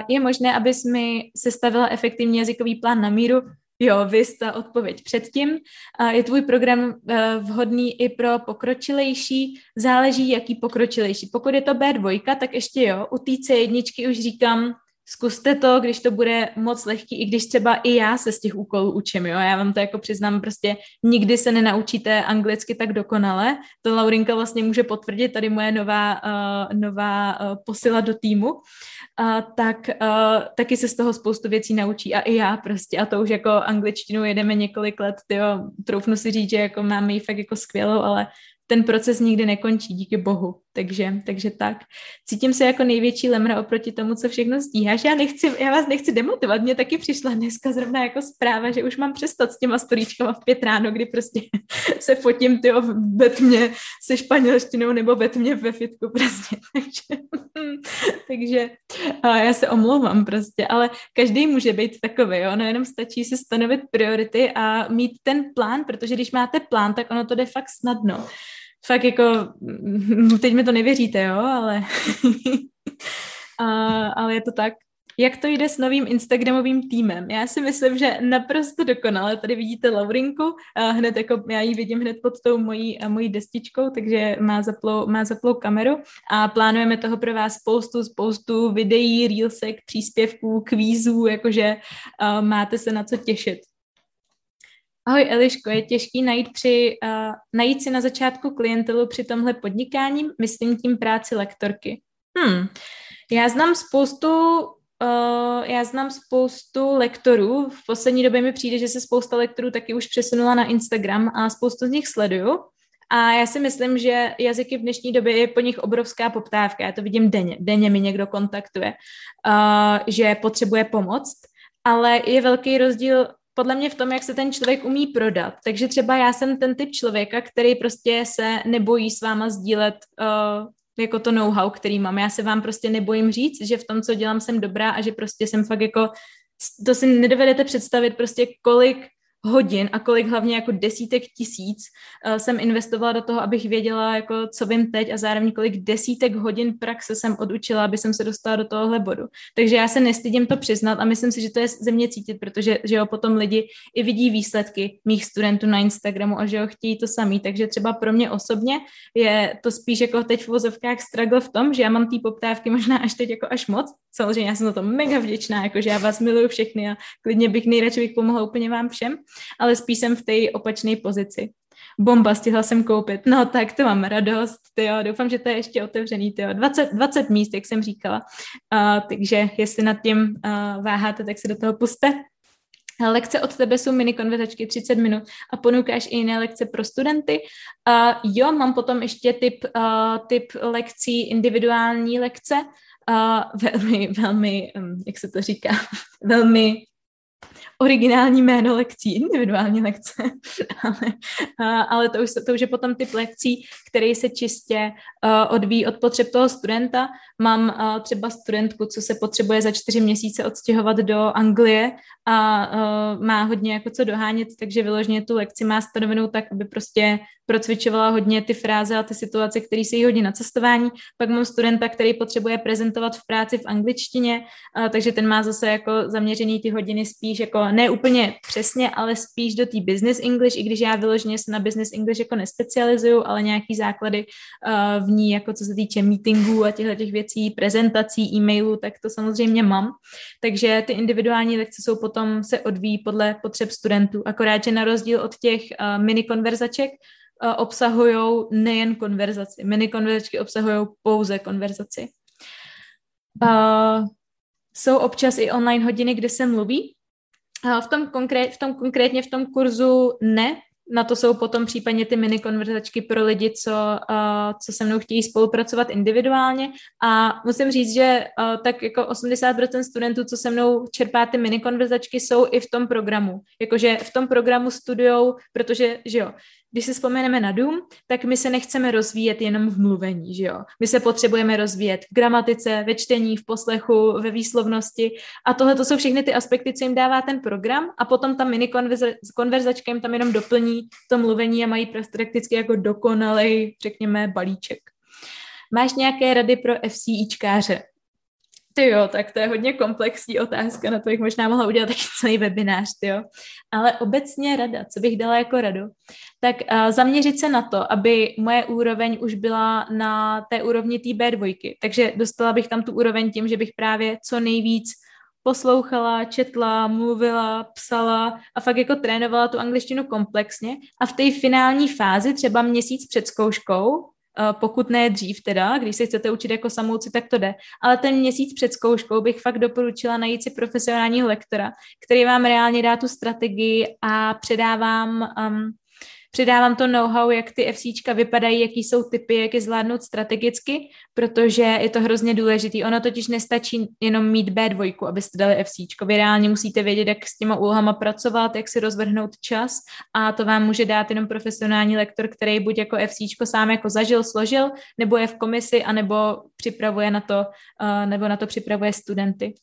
Je možné, abys mi sestavila efektivní jazykový plán na míru? Jo, vy ta odpověď předtím. Je tvůj program e, vhodný i pro pokročilejší? Záleží, jaký pokročilejší. Pokud je to B2, tak ještě jo. U té C1 už říkám, zkuste to, když to bude moc lehký, i když třeba i já se z těch úkolů učím, jo, já vám to jako přiznám, prostě nikdy se nenaučíte anglicky tak dokonale, to Laurinka vlastně může potvrdit, tady moje nová, uh, nová uh, posila do týmu, uh, tak uh, taky se z toho spoustu věcí naučí a i já prostě, a to už jako angličtinu jedeme několik let, tyjo, troufnu si říct, že jako máme ji fakt jako skvělou, ale ten proces nikdy nekončí, díky bohu. Takže, takže tak. Cítím se jako největší lemra oproti tomu, co všechno stíháš. Já, nechci, já vás nechci demotivovat. Mně taky přišla dneska zrovna jako zpráva, že už mám přestat s těma storíčkama v pět ráno, kdy prostě se fotím tyjo, ve tmě se španělštinou nebo ve tmě ve fitku prostě. Takže, takže a já se omlouvám prostě, ale každý může být takový, jo? no jenom stačí si stanovit priority a mít ten plán, protože když máte plán, tak ono to jde fakt snadno fakt jako, teď mi to nevěříte, jo, ale, a, ale je to tak. Jak to jde s novým Instagramovým týmem? Já si myslím, že naprosto dokonale. Tady vidíte Laurinku, hned jako já ji vidím hned pod tou mojí, mojí destičkou, takže má zaplou, má zaplou kameru a plánujeme toho pro vás spoustu, spoustu videí, reelsek, příspěvků, kvízů, jakože máte se na co těšit. Ahoj Eliško, je těžký najít, při, uh, najít si na začátku klientelu při tomhle podnikání, myslím tím práci lektorky. Hmm. Já znám spoustu Uh, já znám spoustu lektorů. V poslední době mi přijde, že se spousta lektorů taky už přesunula na Instagram a spoustu z nich sleduju. A já si myslím, že jazyky v dnešní době je po nich obrovská poptávka. Já to vidím denně. Denně mi někdo kontaktuje, uh, že potřebuje pomoc. Ale je velký rozdíl podle mě v tom, jak se ten člověk umí prodat. Takže třeba já jsem ten typ člověka, který prostě se nebojí s váma sdílet uh, jako to know-how, který mám. Já se vám prostě nebojím říct, že v tom, co dělám, jsem dobrá a že prostě jsem fakt jako, to si nedovedete představit prostě, kolik hodin a kolik hlavně jako desítek tisíc uh, jsem investovala do toho, abych věděla, jako co vím teď a zároveň kolik desítek hodin praxe jsem odučila, aby jsem se dostala do tohohle bodu. Takže já se nestydím to přiznat a myslím si, že to je ze mě cítit, protože že jo, potom lidi i vidí výsledky mých studentů na Instagramu a že jo, chtějí to samý. Takže třeba pro mě osobně je to spíš jako teď v vozovkách struggle v tom, že já mám té poptávky možná až teď jako až moc. Samozřejmě já jsem za to mega vděčná, jako že já vás miluju všechny a klidně bych nejradši bych pomohla úplně vám všem ale spíš jsem v té opačné pozici. Bomba, stihla jsem koupit. No tak to mám radost, tyjo. doufám, že to je ještě otevřený, tyjo. 20, 20 míst, jak jsem říkala. Uh, takže jestli nad tím uh, váháte, tak se do toho puste. Lekce od tebe jsou mini konverzačky 30 minut a ponukáš i jiné lekce pro studenty. Uh, jo, mám potom ještě typ, uh, typ lekcí, individuální lekce, uh, velmi, velmi, um, jak se to říká, velmi originální jméno lekcí, individuální lekce, ale, ale to, už, to už je potom typ lekcí, který se čistě odvíjí od potřeb toho studenta. Mám třeba studentku, co se potřebuje za čtyři měsíce odstěhovat do Anglie a má hodně jako co dohánět, takže vyloženě tu lekci má stanovenou tak, aby prostě procvičovala hodně ty fráze a ty situace, které se jí hodí na cestování. Pak mám studenta, který potřebuje prezentovat v práci v angličtině, takže ten má zase jako zaměřený ty hodiny spíš jako ne úplně přesně, ale spíš do té business English, i když já vyloženě se na business English jako nespecializuju, ale nějaký základy uh, v ní, jako co se týče meetingů a těchto těch věcí, prezentací, e-mailů, tak to samozřejmě mám. Takže ty individuální lekce jsou potom se odvíjí podle potřeb studentů, akorát, že na rozdíl od těch uh, mini konverzaček, uh, obsahují nejen konverzaci. Mini konverzačky obsahují pouze konverzaci. Uh, jsou občas i online hodiny, kde se mluví, v tom, konkrét, v tom konkrétně v tom kurzu ne, na to jsou potom případně ty mini konverzačky pro lidi, co, uh, co se mnou chtějí spolupracovat individuálně a musím říct, že uh, tak jako 80% studentů, co se mnou čerpá ty mini konverzačky, jsou i v tom programu. Jakože v tom programu studujou, protože, že jo, když si vzpomeneme na Dům, tak my se nechceme rozvíjet jenom v mluvení, že jo? My se potřebujeme rozvíjet v gramatice, ve čtení, v poslechu, ve výslovnosti a tohle to jsou všechny ty aspekty, co jim dává ten program a potom ta mini konverzačka jim tam jenom doplní to mluvení a mají prakticky jako dokonalý, řekněme, balíček. Máš nějaké rady pro FCIčkáře? Ty jo, tak to je hodně komplexní otázka, na to bych možná mohla udělat taky celý webinář, ty jo. Ale obecně rada, co bych dala jako radu, tak uh, zaměřit se na to, aby moje úroveň už byla na té úrovni té B2, takže dostala bych tam tu úroveň tím, že bych právě co nejvíc poslouchala, četla, mluvila, psala a fakt jako trénovala tu angličtinu komplexně. A v té finální fázi, třeba měsíc před zkouškou, pokud ne dřív teda, když se chcete učit jako samouci, tak to jde. Ale ten měsíc před zkouškou bych fakt doporučila najít si profesionálního lektora, který vám reálně dá tu strategii a předávám um, Přidávám to know-how, jak ty FCčka vypadají, jaký jsou typy, jak je zvládnout strategicky, protože je to hrozně důležitý. Ono totiž nestačí jenom mít B2, abyste dali FCčko. Vy reálně musíte vědět, jak s těma úlohama pracovat, jak si rozvrhnout čas a to vám může dát jenom profesionální lektor, který buď jako FCčko sám jako zažil, složil, nebo je v komisi, anebo připravuje na to, uh, nebo na to připravuje studenty.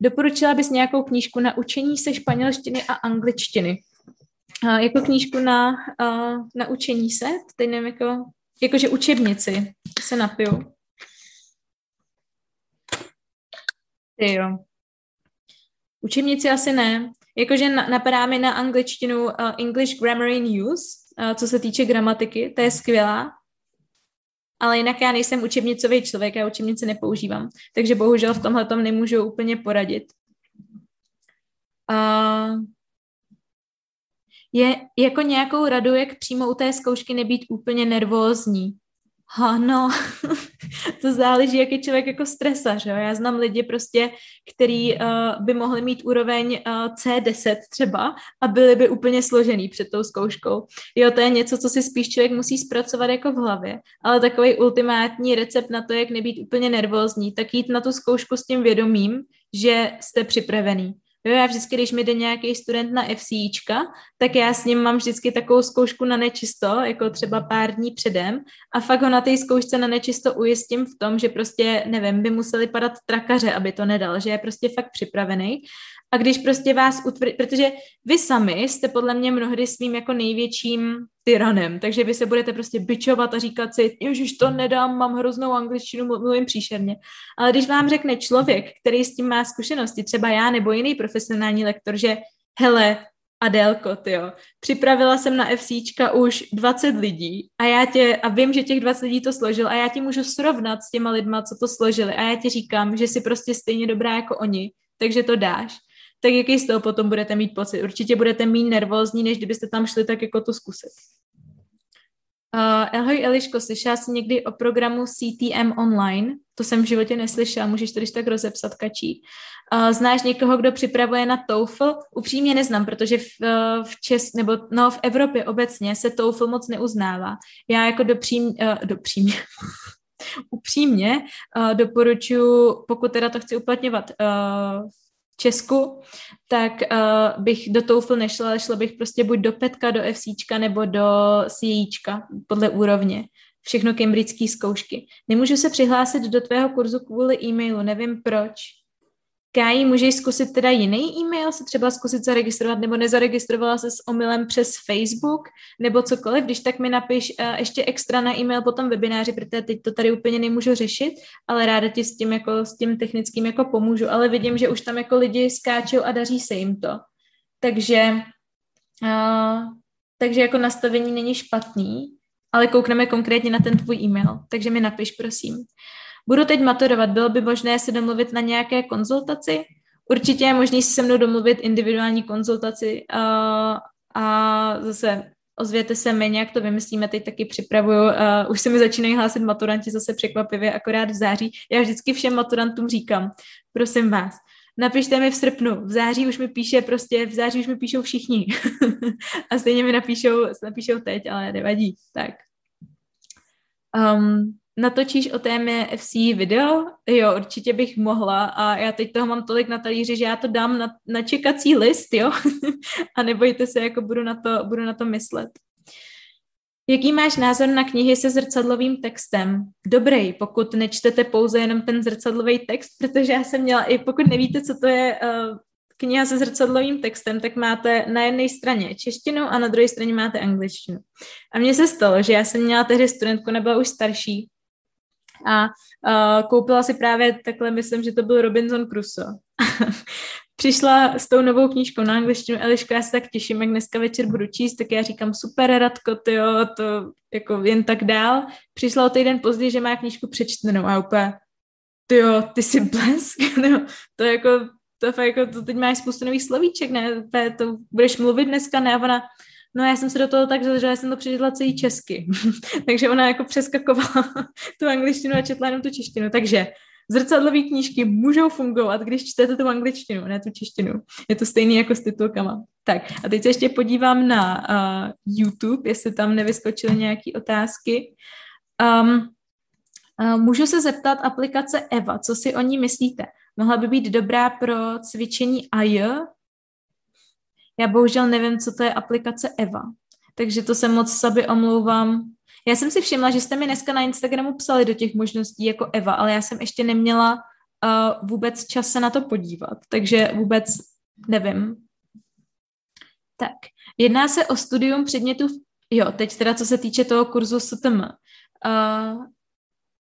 Doporučila bys nějakou knížku na učení se španělštiny a angličtiny? Jako knížku na, uh, na učení se, teď nevím, jako, jakože učebnici, se napiju. Ty jo. Učebnici asi ne. Jakože napadá mi na angličtinu uh, English Grammar in Use, uh, co se týče gramatiky, to je skvělá. Ale jinak já nejsem učebnicový člověk, já učebnice nepoužívám. Takže bohužel v tomhle tom nemůžu úplně poradit. Uh, je jako nějakou radu, jak přímo u té zkoušky nebýt úplně nervózní. Ano, to záleží, jak je člověk jako stresař. Jo? Já znám lidi prostě, který uh, by mohli mít úroveň uh, C10 třeba a byli by úplně složený před tou zkouškou. Jo, to je něco, co si spíš člověk musí zpracovat jako v hlavě, ale takový ultimátní recept na to, jak nebýt úplně nervózní, tak jít na tu zkoušku s tím vědomím, že jste připravený. Jo, já vždycky, když mi jde nějaký student na FCIčka, tak já s ním mám vždycky takovou zkoušku na nečisto, jako třeba pár dní předem. A fakt ho na té zkoušce na nečisto ujistím v tom, že prostě, nevím, by museli padat trakaře, aby to nedal, že je prostě fakt připravený a když prostě vás utvrdí, protože vy sami jste podle mě mnohdy svým jako největším tyranem, takže vy se budete prostě bičovat a říkat si, ježiš, to nedám, mám hroznou angličtinu, mluvím příšerně. Ale když vám řekne člověk, který s tím má zkušenosti, třeba já nebo jiný profesionální lektor, že hele, Adélko, jo. Připravila jsem na FCčka už 20 lidí a já tě, a vím, že těch 20 lidí to složil a já ti můžu srovnat s těma lidma, co to složili a já ti říkám, že jsi prostě stejně dobrá jako oni, takže to dáš tak jaký z toho potom budete mít pocit? Určitě budete mít nervózní, než kdybyste tam šli tak jako to zkusit. Uh, ahoj Eliško, slyšela jsi někdy o programu CTM Online? To jsem v životě neslyšela, můžeš to když tak rozepsat, kačí. Uh, znáš někoho, kdo připravuje na TOEFL? Upřímně neznám, protože v, uh, v Čes, nebo no, v Evropě obecně se TOEFL moc neuznává. Já jako dopřím, uh, dopřímně, upřímně uh, doporučuji, pokud teda to chci uplatňovat uh, Česku, tak uh, bych do TOEFL nešla, ale šla bych prostě buď do petka, do FCčka nebo do CIčka, podle úrovně. Všechno cambridgeské zkoušky. Nemůžu se přihlásit do tvého kurzu kvůli e-mailu, nevím proč. Káji, můžeš zkusit teda jiný e-mail, se třeba zkusit zaregistrovat, nebo nezaregistrovala se s omylem přes Facebook, nebo cokoliv, když tak mi napiš uh, ještě extra na e-mail po tom webináři, protože teď to tady úplně nemůžu řešit, ale ráda ti s tím, jako, s tím technickým jako pomůžu, ale vidím, že už tam jako lidi skáčou a daří se jim to. Takže, uh, takže jako nastavení není špatný, ale koukneme konkrétně na ten tvůj e-mail, takže mi napiš, prosím. Budu teď maturovat, bylo by možné se domluvit na nějaké konzultaci? Určitě je možné si se mnou domluvit individuální konzultaci a, a zase ozvěte se mi, nějak to vymyslíme, teď taky připravuju, uh, už se mi začínají hlásit maturanti zase překvapivě, akorát v září. Já vždycky všem maturantům říkám, prosím vás, napište mi v srpnu, v září už mi píše prostě, v září už mi píšou všichni. a stejně mi napíšou, napíšou teď, ale nevadí. Tak. Um, natočíš o témě FC video? Jo, určitě bych mohla a já teď toho mám tolik na talíři, že já to dám na, na čekací list, jo? a nebojte se, jako budu na to, budu na to myslet. Jaký máš názor na knihy se zrcadlovým textem? Dobrý, pokud nečtete pouze jenom ten zrcadlový text, protože já jsem měla, i pokud nevíte, co to je uh, kniha se zrcadlovým textem, tak máte na jedné straně češtinu a na druhé straně máte angličtinu. A mně se stalo, že já jsem měla tehdy studentku, nebyla už starší, a uh, koupila si právě takhle, myslím, že to byl Robinson Crusoe. Přišla s tou novou knížkou na angličtinu, Eliško, já se tak těším, jak dneska večer budu číst, tak já říkám, super, Radko, ty jo, to jako jen tak dál. Přišla o týden později, že má knížku přečtenou a úplně, ty jo, ty jsi blesk, no, to jako, to fakt jako, to teď máš spoustu nových slovíček, ne, to budeš mluvit dneska, ne, a ona, No já jsem se do toho tak že jsem to přečetla celý česky. Takže ona jako přeskakovala tu angličtinu a četla jenom tu češtinu. Takže zrcadlové knížky můžou fungovat, když čtete tu angličtinu, ne tu češtinu. Je to stejný jako s titulkama. Tak a teď se ještě podívám na uh, YouTube, jestli tam nevyskočily nějaké otázky. Um, uh, můžu se zeptat aplikace Eva, co si o ní myslíte? Mohla by být dobrá pro cvičení AI? Já bohužel nevím, co to je aplikace Eva, takže to se moc saby omlouvám. Já jsem si všimla, že jste mi dneska na Instagramu psali do těch možností jako Eva, ale já jsem ještě neměla uh, vůbec čas se na to podívat, takže vůbec nevím. Tak, jedná se o studium předmětů, jo, teď teda co se týče toho kurzu STM. Uh,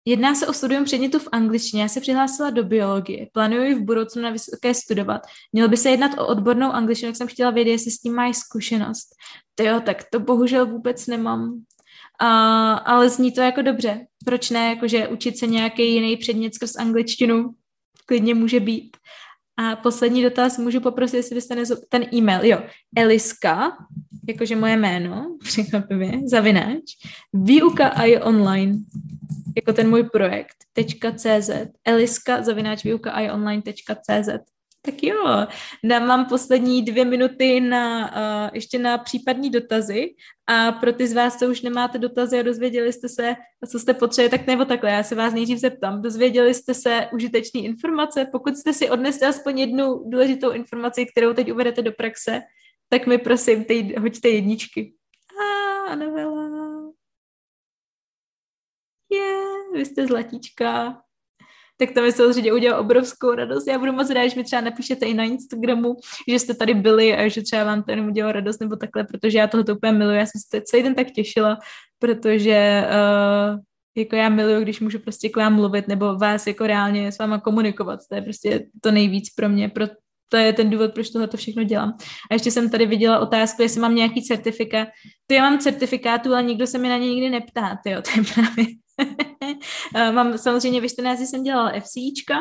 jedná se o studium předmětů v angličtině. Já se přihlásila do biologie. Plánuji v budoucnu na vysoké studovat. Mělo by se jednat o odbornou angličtinu, jak jsem chtěla vědět, jestli s tím mají zkušenost. To jo, tak to bohužel vůbec nemám. Uh, ale zní to jako dobře. Proč ne, jakože učit se nějaký jiný předmět skrz angličtinu klidně může být. A poslední dotaz, můžu poprosit, jestli byste nezo... ten e-mail, jo, Eliska, jakože moje jméno, překvapivě, zavináč, výuka a je online, jako ten můj projekt, .cz, Eliska, zavináč výuka a online.cz. Tak jo, dám vám poslední dvě minuty na, uh, ještě na případní dotazy a pro ty z vás, co už nemáte dotazy a dozvěděli jste se, co jste potřebovali, tak nebo takhle, já se vás nejdřív zeptám. Dozvěděli jste se užitečné informace? Pokud jste si odnesli aspoň jednu důležitou informaci, kterou teď uvedete do praxe, tak mi prosím, tej, hoďte jedničky. A, ah, novela. Je, vy jste zlatíčka tak to mi samozřejmě udělalo obrovskou radost. Já budu moc rád, že mi třeba napíšete i na Instagramu, že jste tady byli a že třeba vám to jenom udělalo radost nebo takhle, protože já tohle úplně miluji. Já jsem se celý den tak těšila, protože uh, jako já miluju, když můžu prostě k vám mluvit nebo vás jako reálně s váma komunikovat. To je prostě to nejvíc pro mě, pro, to je ten důvod, proč tohle to všechno dělám. A ještě jsem tady viděla otázku, jestli mám nějaký certifikát. To já mám certifikátu, ale nikdo se mi na ně nikdy neptá, tyjo, to je právě mám samozřejmě ve 14 jsem dělala FCIčka,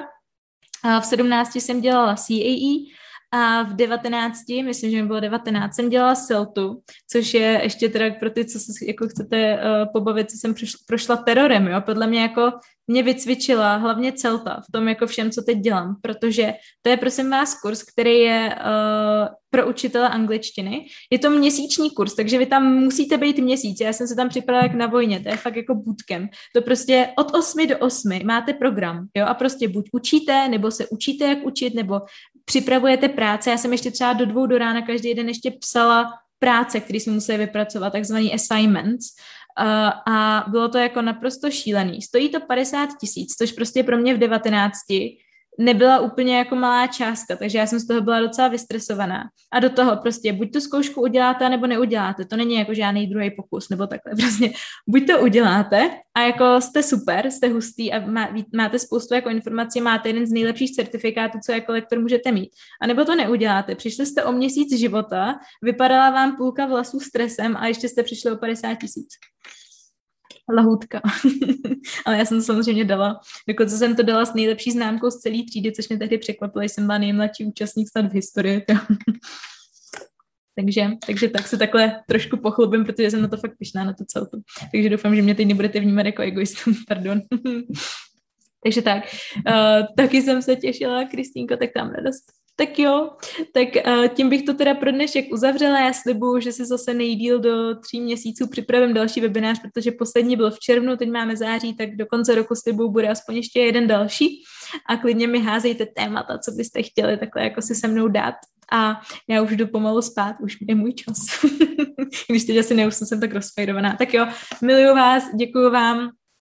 v 17 jsem dělala CAE a v 19, myslím, že mi bylo 19, jsem dělala SELTu, což je ještě teda pro ty, co se jako chcete uh, pobavit, co jsem prošla, prošla terorem, jo. Podle mě jako mě vycvičila hlavně CELTA v tom jako všem, co teď dělám, protože to je prosím vás kurz, který je uh, pro učitele angličtiny. Je to měsíční kurz, takže vy tam musíte být měsíc. Já jsem se tam připravila jak na vojně, to je fakt jako bootcamp. To prostě od 8 do 8 máte program, jo, a prostě buď učíte, nebo se učíte, jak učit, nebo připravujete práce. Já jsem ještě třeba do dvou do rána každý den ještě psala práce, které jsme museli vypracovat, takzvaný assignments. Uh, a bylo to jako naprosto šílený. Stojí to 50 tisíc, což prostě pro mě v 19 nebyla úplně jako malá částka, takže já jsem z toho byla docela vystresovaná. A do toho prostě buď tu zkoušku uděláte, nebo neuděláte. To není jako žádný druhý pokus, nebo takhle. Prostě buď to uděláte a jako jste super, jste hustý a má, máte spoustu jako informací, máte jeden z nejlepších certifikátů, co jako lektor můžete mít. A nebo to neuděláte. Přišli jste o měsíc života, vypadala vám půlka vlasů stresem a ještě jste přišli o 50 tisíc lahůdka. Ale já jsem to samozřejmě dala. Dokonce jsem to dala s nejlepší známkou z celé třídy, což mě tehdy překvapilo, že jsem byla nejmladší účastník snad v historii. takže, takže tak se takhle trošku pochlubím, protože jsem na to fakt pišná, na to celku. Takže doufám, že mě teď nebudete vnímat jako egoistu. Pardon. takže tak. Uh, taky jsem se těšila, Kristýnko, tak tam radost. Tak jo, tak uh, tím bych to teda pro dnešek uzavřela. Já slibuju, že si zase nejdíl do tří měsíců připravím další webinář, protože poslední byl v červnu, teď máme září, tak do konce roku slibuju bude aspoň ještě jeden další a klidně mi házejte témata, co byste chtěli takhle jako si se mnou dát. A já už jdu pomalu spát, už je můj čas. Když teď asi neusnu, jsem tak rozfejrovaná. Tak jo, miluju vás, děkuju vám